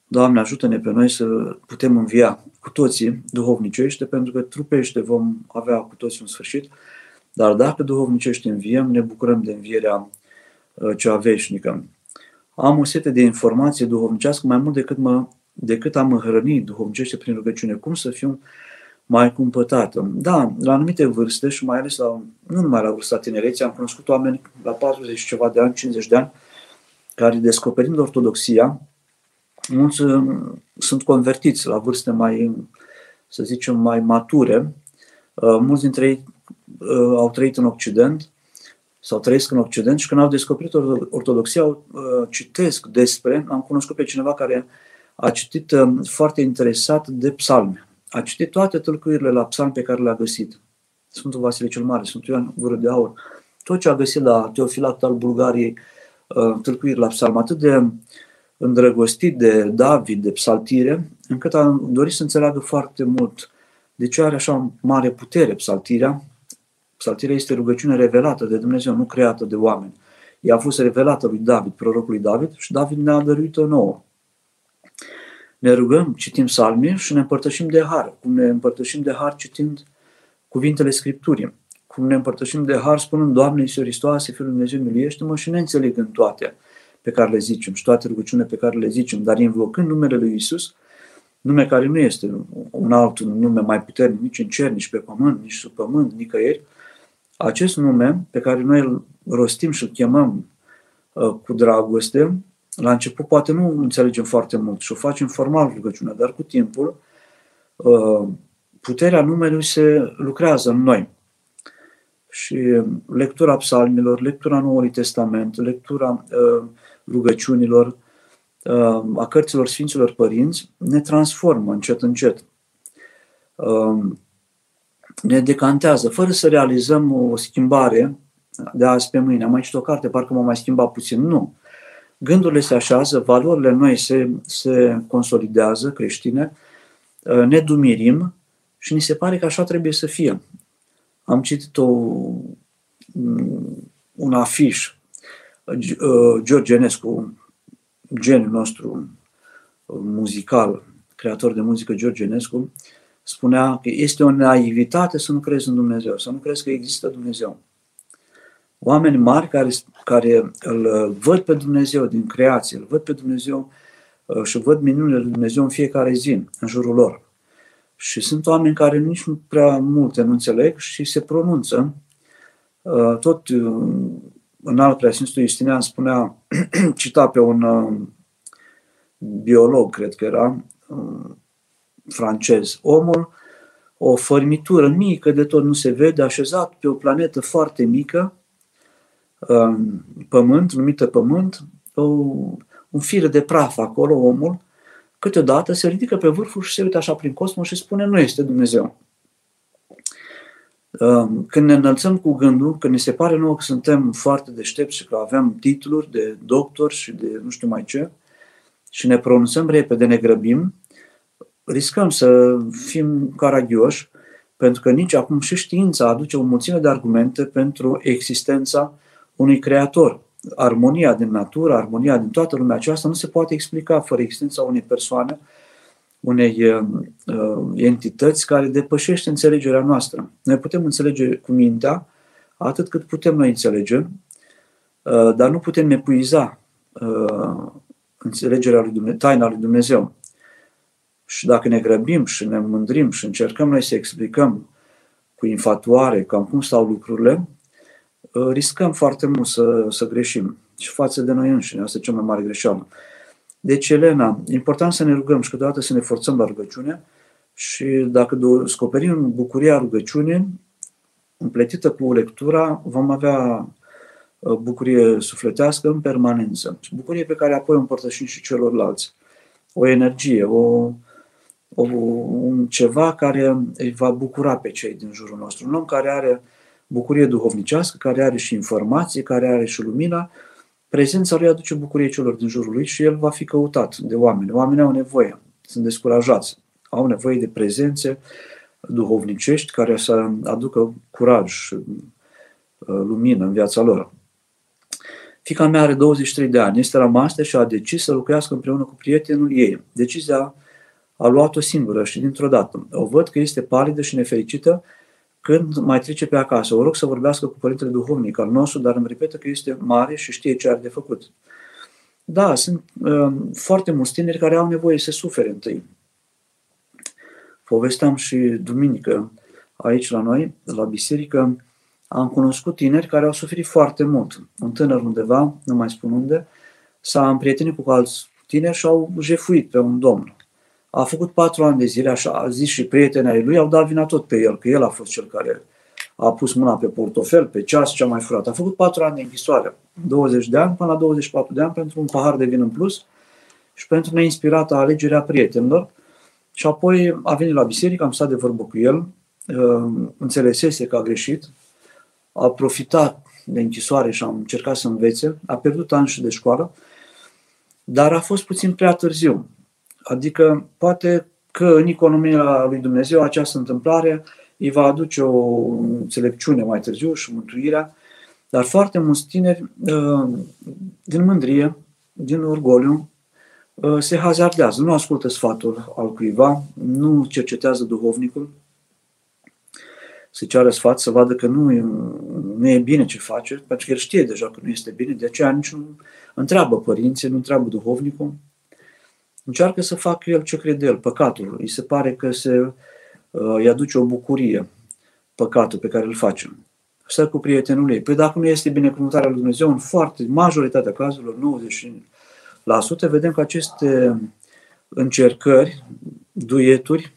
Doamne, ajută-ne pe noi să putem învia cu toții duhovnicește, pentru că trupește vom avea cu toții un sfârșit, dar dacă duhovnicește înviem, ne bucurăm de învierea uh, cea veșnică. Am o sete de informație duhovnicească mai mult decât mă decât a mă hrăni duhovnicește prin rugăciune. Cum să fiu mai cumpătată? Da, la anumite vârste și mai ales la, nu numai la vârsta tinereții, am cunoscut oameni la 40 și ceva de ani, 50 de ani, care descoperind ortodoxia, mulți uh, sunt convertiți la vârste mai, să zicem, mai mature. Uh, mulți dintre ei uh, au trăit în Occident sau trăiesc în Occident și când au descoperit ortodoxia, citesc despre, am cunoscut pe cineva care a citit um, foarte interesat de psalme. A citit toate tâlcuirile la psalm pe care le-a găsit. Sfântul Vasile cel Mare, Sfântul Ioan Gură de Aur, tot ce a găsit la Teofilact al Bulgariei, uh, tâlcuiri la psalm, atât de îndrăgostit de David, de psaltire, încât a dorit să înțeleagă foarte mult de ce are așa mare putere psaltirea. Psaltirea este rugăciune revelată de Dumnezeu, nu creată de oameni. Ea a fost revelată lui David, prorocului David, și David ne-a dăruit-o nouă ne rugăm, citim salmi și ne împărtășim de har. Cum ne împărtășim de har citind cuvintele Scripturii. Cum ne împărtășim de har spunând, Doamne Iisus Hristoase, Fiul lui Dumnezeu, miliește-mă și ne înțelegând toate pe care le zicem și toate rugăciunile pe care le zicem, dar invocând numele lui Isus, nume care nu este un alt nume mai puternic nici în cer, nici pe pământ, nici sub pământ, nicăieri, acest nume pe care noi îl rostim și îl chemăm uh, cu dragoste, la început poate nu înțelegem foarte mult și o facem formal rugăciunea, dar cu timpul uh, puterea numelui se lucrează în noi. Și lectura psalmilor, lectura Noului Testament, lectura uh, rugăciunilor, uh, a cărților Sfinților Părinți ne transformă încet, încet. Ne decantează, fără să realizăm o schimbare de azi pe mâine. Am mai citit o carte, parcă m-a mai schimbat puțin. Nu gândurile se așează, valorile noi se, se consolidează creștine, uh, ne dumirim și ni se pare că așa trebuie să fie. Am citit o un afiș. George Enescu, genul nostru muzical, creator de muzică George Enescu, spunea că este o naivitate să nu crezi în Dumnezeu, să nu crezi că există Dumnezeu. Oameni mari care, care îl văd pe Dumnezeu din creație, îl văd pe Dumnezeu uh, și văd minunile lui Dumnezeu în fiecare zi, în jurul lor. Și sunt oameni care nici nu prea multe nu înțeleg și se pronunță. Uh, tot uh, în alt preasfințul Justinian spunea, cita pe un biolog, cred că era, francez. Omul, o formitură mică de tot nu se vede, așezat pe o planetă foarte mică, um, pământ, numită pământ, o, un fir de praf acolo, omul, câteodată se ridică pe vârful și se uită așa prin cosmos și spune, nu este Dumnezeu. Um, când ne înălțăm cu gândul, când ne se pare nouă că suntem foarte deștepți și că avem titluri de doctor și de nu știu mai ce, și ne pronunțăm repede, ne grăbim, riscăm să fim caragioși, pentru că nici acum și știința aduce o mulțime de argumente pentru existența unui creator. Armonia din natură, armonia din toată lumea aceasta nu se poate explica fără existența unei persoane, unei uh, uh, entități care depășește înțelegerea noastră. Noi putem înțelege cu mintea atât cât putem noi înțelege, uh, dar nu putem epuiza uh, înțelegerea lui Dumnezeu, taina lui Dumnezeu. Și dacă ne grăbim și ne mândrim și încercăm noi să explicăm cu infatuare cam cum stau lucrurile, ă, riscăm foarte mult să, să greșim și față de noi înșine. Asta e cea mai mare greșeală. Deci, Elena, e important să ne rugăm și câteodată să ne forțăm la rugăciune și dacă descoperim bucuria rugăciunii, împletită cu lectura, vom avea ă, bucurie sufletească în permanență. Bucurie pe care apoi o împărtășim și celorlalți. O energie, o, o, un ceva care îi va bucura pe cei din jurul nostru. Un om care are bucurie duhovnicească, care are și informație, care are și lumina, prezența lui aduce bucurie celor din jurul lui și el va fi căutat de oameni. Oamenii au nevoie, sunt descurajați, au nevoie de prezențe duhovnicești care să aducă curaj și uh, lumină în viața lor. Fica mea are 23 de ani, este la master și a decis să lucrească împreună cu prietenul ei. Decizia a luat-o singură și dintr-o dată. O văd că este palidă și nefericită când mai trece pe acasă. O rog să vorbească cu părintele duhovnic al nostru, dar îmi repetă că este mare și știe ce are de făcut. Da, sunt uh, foarte mulți tineri care au nevoie să sufere întâi. Povesteam și duminică aici la noi, la biserică, am cunoscut tineri care au suferit foarte mult. Un tânăr undeva, nu mai spun unde, s-a împrietenit cu alți tineri și au jefuit pe un domn a făcut patru ani de zile, așa a zis și prietenii ai lui, au dat vina tot pe el, că el a fost cel care a pus mâna pe portofel, pe ceas, ce a mai furat. A făcut patru ani de închisoare, 20 de ani până la 24 de ani pentru un pahar de vin în plus și pentru neinspirată alegerea prietenilor. Și apoi a venit la biserică, am stat de vorbă cu el, uh, înțelesese că a greșit, a profitat de închisoare și am încercat să învețe, a pierdut ani și de școală, dar a fost puțin prea târziu. Adică poate că în economia lui Dumnezeu această întâmplare îi va aduce o înțelepciune mai târziu și mântuirea, dar foarte mulți tineri, uh, din mândrie, din orgoliu, uh, se hazardează, nu ascultă sfatul al cuiva, nu cercetează duhovnicul, să ceară sfat, să vadă că nu e, nu e bine ce face, pentru că el știe deja că nu este bine, de aceea nici nu întreabă părinții, nu întreabă duhovnicul, încearcă să facă el ce crede el, păcatul. Îi se pare că se, uh, îi aduce o bucurie păcatul pe care îl face. Stă cu prietenul ei. Păi dacă nu este binecuvântarea lui Dumnezeu, în foarte majoritatea cazurilor, 90%, vedem că aceste încercări, dueturi,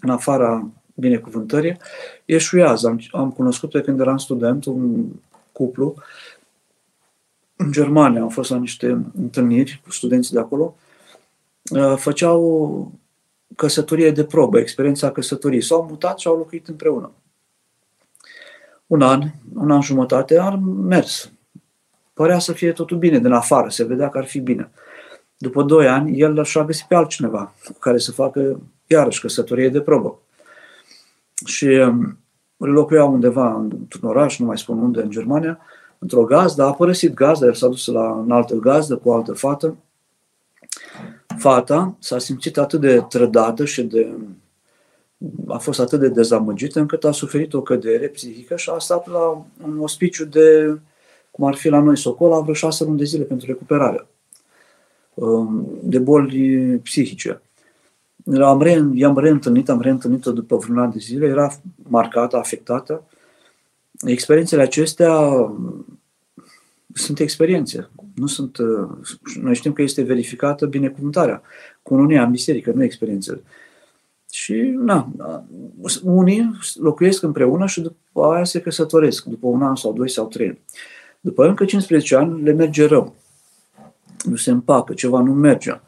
în afara binecuvântării, eșuează. Am, am cunoscut pe când eram student un cuplu în Germania, am fost la niște întâlniri cu studenții de acolo Uh, făceau căsătorie de probă, experiența căsătoriei. S-au mutat și au locuit împreună. Un an, un an jumătate, ar mers. Părea să fie totul bine din afară, se vedea că ar fi bine. După doi ani, el și-a găsit pe altcineva cu care să facă iarăși căsătorie de probă. Și um, locuia undeva într-un oraș, nu mai spun unde, în Germania, într-o gazdă, a părăsit gazda, el s-a dus la un altă gazdă cu o altă fată. Fata s-a simțit atât de trădată și de a fost atât de dezamăgită încât a suferit o cădere psihică și a stat la un ospiciu de, cum ar fi la noi Socola, vreo șase luni de zile pentru recuperare um, de boli psihice. Am re, i-am reîntâlnit, am reîntâlnit-o după vreun an de zile, era marcată, afectată. Experiențele acestea sunt experiențe. Nu sunt, noi știm că este verificată binecuvântarea, cununia în biserică, nu experiențele. Și, na, unii locuiesc împreună și după aia se căsătoresc, după un an sau doi sau trei. După încă 15 ani le merge rău. Nu se împacă, ceva nu merge.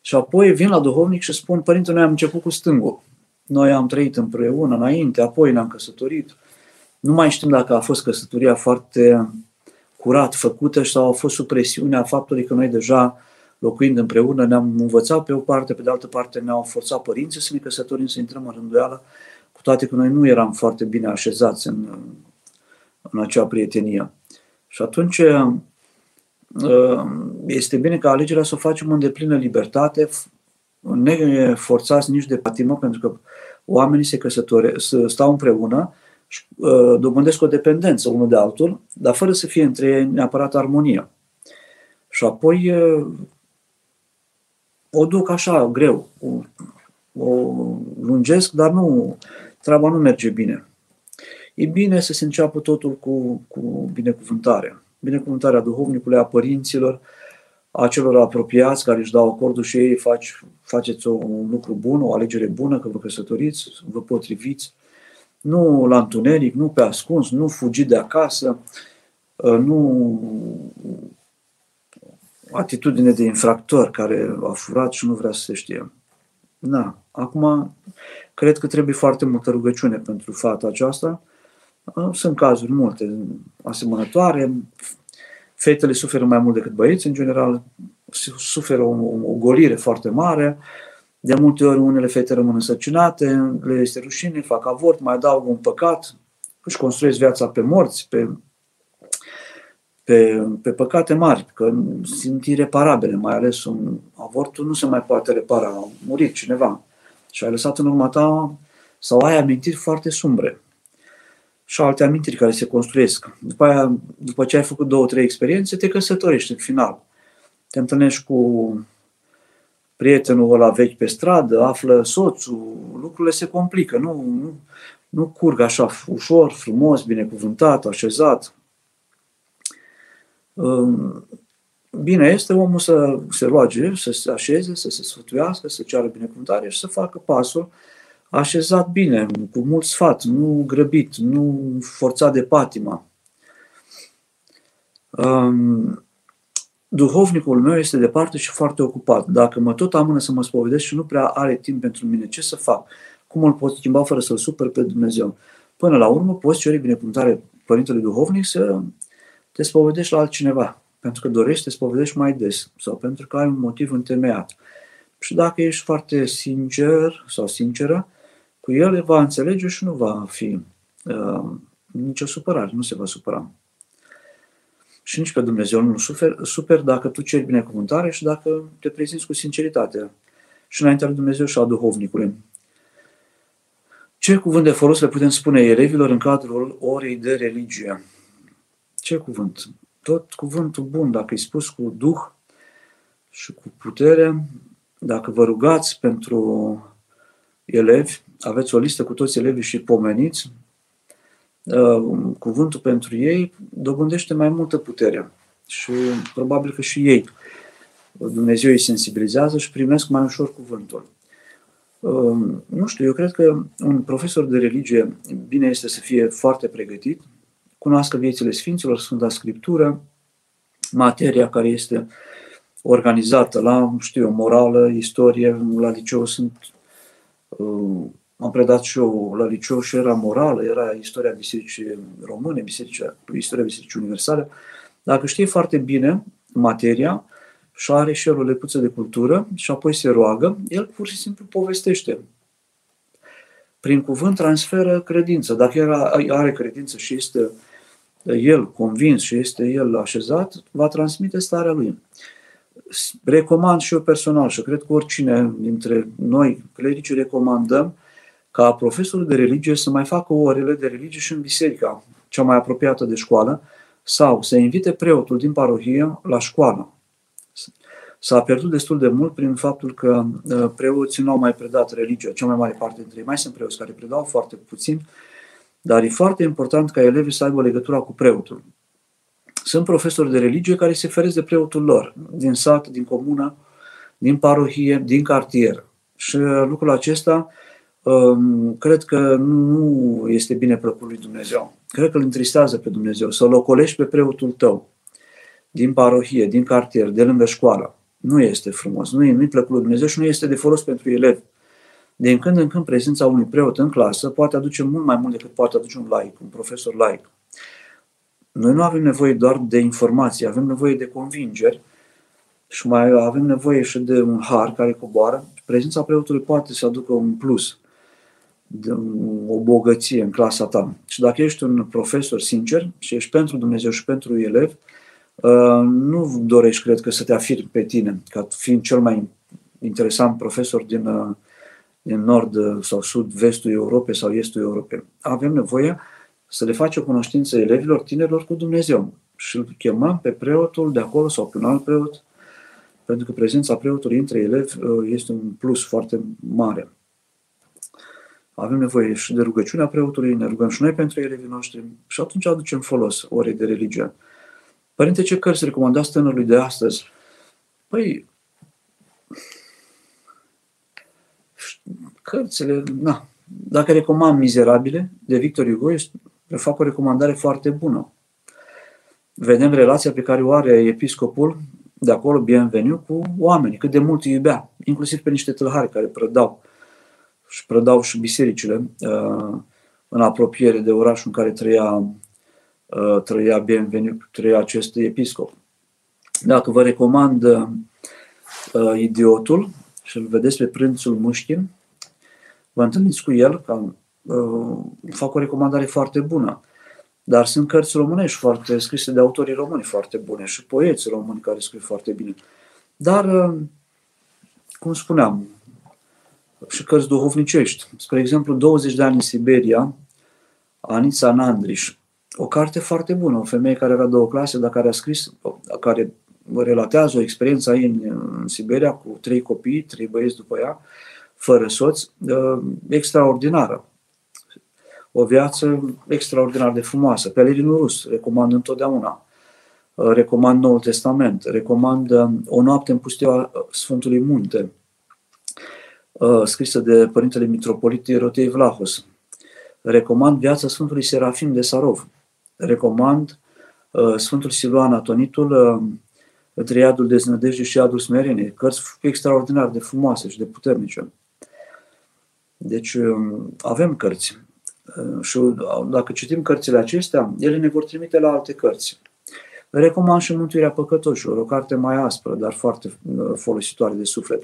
Și apoi vin la duhovnic și spun, părinte, noi am început cu stângul. Noi am trăit împreună înainte, apoi ne-am căsătorit. Nu mai știm dacă a fost căsătoria foarte curat făcută sau a fost sub presiunea faptului că noi deja locuind împreună ne-am învățat pe o parte, pe de altă parte ne-au forțat părinții să ne căsătorim, să intrăm în rânduială, cu toate că noi nu eram foarte bine așezați în, în acea prietenie. Și atunci Ehm, este bine ca alegerea să o facem în deplină libertate, ne forțați nici de patimă, pentru că oamenii se căsătoresc, stau împreună și uh, dobândesc o dependență unul de altul, dar fără să fie între ei neapărat armonia. Și apoi uh, o duc așa, greu, o, o lungesc, dar nu, treaba nu merge bine. E bine să se înceapă totul cu, cu binecuvântarea binecuvântarea duhovnicului, a părinților, a celor apropiați care își dau acordul și ei faci, faceți un lucru bun, o alegere bună, că vă căsătoriți, vă potriviți. Nu la întuneric, nu pe ascuns, nu fugi de acasă, uh, nu atitudine de infractor care a furat și nu vrea să se știe. Na, acum cred că trebuie foarte multă rugăciune pentru fata aceasta, sunt cazuri multe asemănătoare. Fetele suferă mai mult decât băieți, în general, suferă o, o golire foarte mare. De multe ori unele fete rămân însăcinate, le este rușine, fac avort, mai adaugă un păcat, își construiesc viața pe morți, pe, pe, pe păcate mari, că sunt ireparabile, mai ales un avortul nu se mai poate repara, a murit cineva și ai lăsat în urma ta sau ai amintiri foarte sumbre și alte amintiri care se construiesc. După aia, după ce ai făcut două, trei experiențe, te căsătorești în final. Te întâlnești cu prietenul ăla vechi pe stradă, află soțul, lucrurile se complică, nu, nu, nu curg așa ușor, frumos, binecuvântat, așezat. Bine este omul să se roage, să se așeze, să se sfătuiască, să ceară binecuvântare și să facă pasul așezat bine, cu mult sfat, nu grăbit, nu forțat de patima. Um, duhovnicul meu este departe și foarte ocupat. Dacă mă tot amână să mă spovedesc și nu prea are timp pentru mine, ce să fac? Cum îl pot schimba fără să-l super pe Dumnezeu? Până la urmă, poți cere binecuvântare Părintele Duhovnic să te spovedești la altcineva, pentru că dorești să te spovedești mai des sau pentru că ai un motiv întemeiat. Și dacă ești foarte sincer sau sinceră, cu el va înțelege și nu va fi uh, nicio supărare, nu se va supăra. Și nici pe Dumnezeu nu super, super dacă tu ceri binecuvântare și dacă te prezinți cu sinceritate și înaintea lui Dumnezeu și a duhovnicului. Ce cuvânt de folos le putem spune elevilor în cadrul orei de religie? Ce cuvânt? Tot cuvântul bun, dacă e spus cu duh și cu putere, dacă vă rugați pentru elevi, aveți o listă cu toți elevii și pomeniți, uh, cuvântul pentru ei dobândește mai multă putere. Și probabil că și ei, Dumnezeu îi sensibilizează și primesc mai ușor cuvântul. Uh, nu știu, eu cred că un profesor de religie bine este să fie foarte pregătit, cunoască viețile Sfinților, Sfânta Scriptură, materia care este organizată la, știu eu, morală, istorie, la liceu sunt uh, am predat și eu la liceu și era morală, era istoria Bisericii Române, biserica, istoria Bisericii Universale. Dacă știe foarte bine materia și are și el o lepuță de cultură și apoi se roagă, el pur și simplu povestește. prin cuvânt transferă credință. Dacă el are credință și este el convins și este el așezat, va transmite starea lui. Recomand și eu personal și cred că oricine dintre noi, clerici, recomandăm ca profesorul de religie să mai facă orele de religie și în biserica cea mai apropiată de școală sau să invite preotul din parohie la școală. S-a pierdut destul de mult prin faptul că uh, preoții nu au mai predat religia, cea mai mare parte dintre ei. Mai sunt preoți care predau foarte puțin, dar e foarte important ca elevii să aibă legătura cu preotul. Sunt profesori de religie care se feresc de preotul lor, din sat, din comună, din parohie, din cartier. Și uh, lucrul acesta um, cred că nu este bine plăcut lui Dumnezeu. Cred că îl întristează pe Dumnezeu să-l ocolești pe preotul tău din parohie, din cartier, de lângă școală. Nu este frumos, nu e nu plăcut lui Dumnezeu și nu este de folos pentru elevi. Din când în când prezența unui preot în clasă poate aduce mult mai mult decât poate aduce un laic, un profesor laic. Noi nu avem nevoie doar de informații, avem nevoie de convingeri și mai avem nevoie și de un har care coboară. Prezența preotului poate să aducă un plus, de o bogăție în clasa ta. Și dacă ești un profesor sincer și ești pentru Dumnezeu și pentru elev, uh, nu dorești, cred că, să te afirmi pe tine ca fiind cel mai interesant profesor din, uh, din nord sau sud-vestul Europei sau estul Europei. Avem nevoie să le face o cunoștință elevilor, tinerilor cu Dumnezeu. Și îl chemăm pe preotul de acolo sau pe un alt preot, pentru că prezența preotului între elevi uh, este un plus foarte mare. Avem nevoie și de rugăciunea preotului, ne rugăm și noi pentru elevii noștri și atunci aducem folos orei de religie. Părinte, ce cărți recomandați tânărului de astăzi? Păi, cărțile, na, dacă recomand Mizerabile de Victor Hugo, fac o recomandare foarte bună. Vedem relația pe care o are episcopul de acolo, bienveniu, cu oamenii, cât de mult îi iubea, inclusiv pe niște tâlhari care prădau și prădau și bisericile uh, în apropiere de orașul în care trăia, uh, trăia bienveniu, trăia acest episcop. Dacă vă recomand uh, Idiotul și îl vedeți pe Prințul Mușchin, vă întâlniți cu el, ca Uh, fac o recomandare foarte bună. Dar sunt cărți românești foarte scrise de autorii români foarte bune și poeți români care scriu foarte bine. Dar, uh, cum spuneam, și cărți duhovnicești. Spre exemplu, 20 de ani în Siberia, Anița Nandriș, o carte foarte bună, o femeie care era două clase, dar care a scris, care relatează o experiență ei în, în Siberia cu trei copii, trei băieți după ea, fără soț, uh, extraordinară o viață extraordinar de frumoasă. Pelerinul rus, recomand întotdeauna. Uh, recomand Noul Testament, recomand uh, O noapte în pustia uh, Sfântului Munte, scrisă de Părintele Mitropolit Ierotei Vlahos. Recomand Viața Sfântului Serafim de Sarov. Recomand Sfântul Siluan Atonitul, Triadul Deznădejde și Adul Smerenie, cărți extraordinar de frumoase și de puternice. Deci um, avem cărți. Și dacă citim cărțile acestea, ele ne vor trimite la alte cărți. Recomand și Mântuirea Păcătoșilor, o carte mai aspră, dar foarte uh, folositoare de suflet.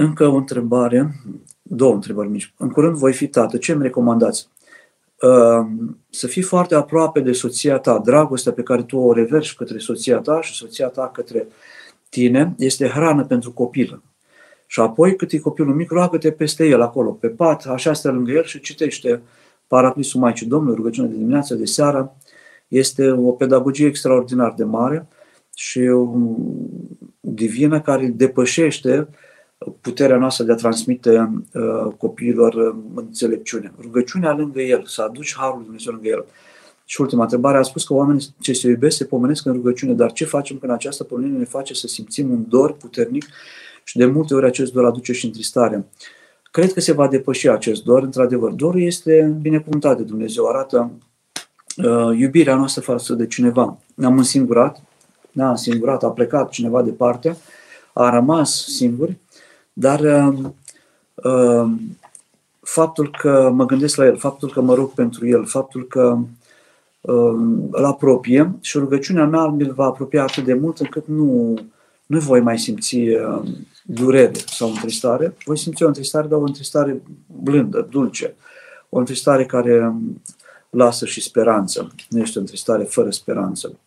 Încă o întrebare, două întrebări mici. În curând voi fi tată, ce îmi recomandați? Uh, să fii foarte aproape de soția ta, dragostea pe care tu o reverși către soția ta și soția ta către tine este hrană pentru copil. Și apoi, cât e copilul mic, roagă-te peste el acolo, pe pat, așa stă lângă el și citește Paraclisul Maicii Domnului, rugăciune de dimineață, de seară. Este o pedagogie extraordinar de mare și divină care depășește puterea noastră de a transmite uh, copiilor uh, înțelepciune. Rugăciunea lângă el, să aduci harul lui Dumnezeu lângă el. Și ultima întrebare, a spus că oamenii ce se iubesc se pomenesc în rugăciune, dar ce facem când această pomenire ne face să simțim un dor puternic și de multe ori acest dor aduce și întristare. Cred că se va depăși acest dor, într-adevăr. Dorul este binecuvântat de Dumnezeu, arată uh, iubirea noastră față de cineva. Ne-am însingurat, ne-a însingurat, a plecat cineva departe, a rămas singur, dar uh, uh, faptul că mă gândesc la el, faptul că mă rog pentru el, faptul că uh, îl apropie și rugăciunea mea îl va apropia atât de mult încât nu, nu voi mai simți uh, durere sau întristare, voi simți o întristare, dar o întristare blândă, dulce, o întristare care lasă și speranță, nu este o întristare fără speranță.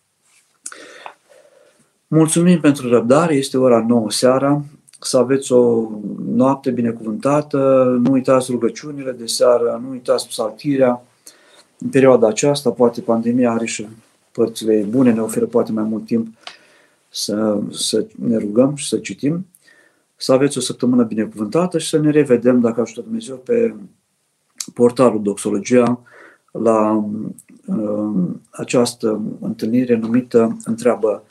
Mulțumim pentru răbdare, este ora 9 seara, să aveți o noapte binecuvântată, nu uitați rugăciunile de seară, nu uitați psaltirea. În perioada aceasta, poate pandemia are și părțile bune, ne oferă poate mai mult timp să, să ne rugăm și să citim. Să aveți o săptămână binecuvântată și să ne revedem, dacă ajută Dumnezeu, pe portalul Doxologia la uh, această întâlnire numită Întreabă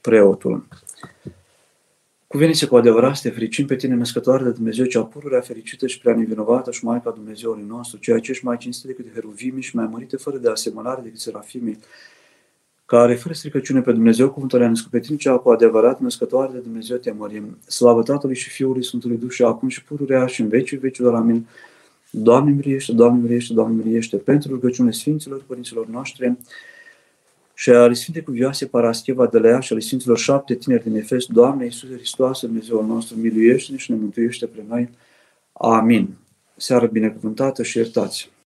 preotul. Cuveniți cu adevărat să te fericim pe tine, născătoare de Dumnezeu, cea pururea fericită și prea nevinovată și Maica Dumnezeului nostru, ceea ce ești mai cinstită decât heruvimii și mai mărite fără de asemănare decât serafimii, care fără stricăciune pe Dumnezeu, cuvântul a născut pe tine, cea cu adevărat născătoare de Dumnezeu te mărim. Slavă Tatălui și Fiului Sfântului Duh și acum și pururea și în vecii vecilor. Amin. Doamne miliește, Doamne miliește, Doamne miliește, pentru rugăciune Sfinților Părinților noștri, și ale Sfinte Cuvioase Parascheva de la ea și ale Sfinților șapte tineri din Efes, Doamne Iisuse Hristos, Dumnezeul nostru, miluiește-ne și ne mântuiește pre noi. Amin. Seară binecuvântată și iertați!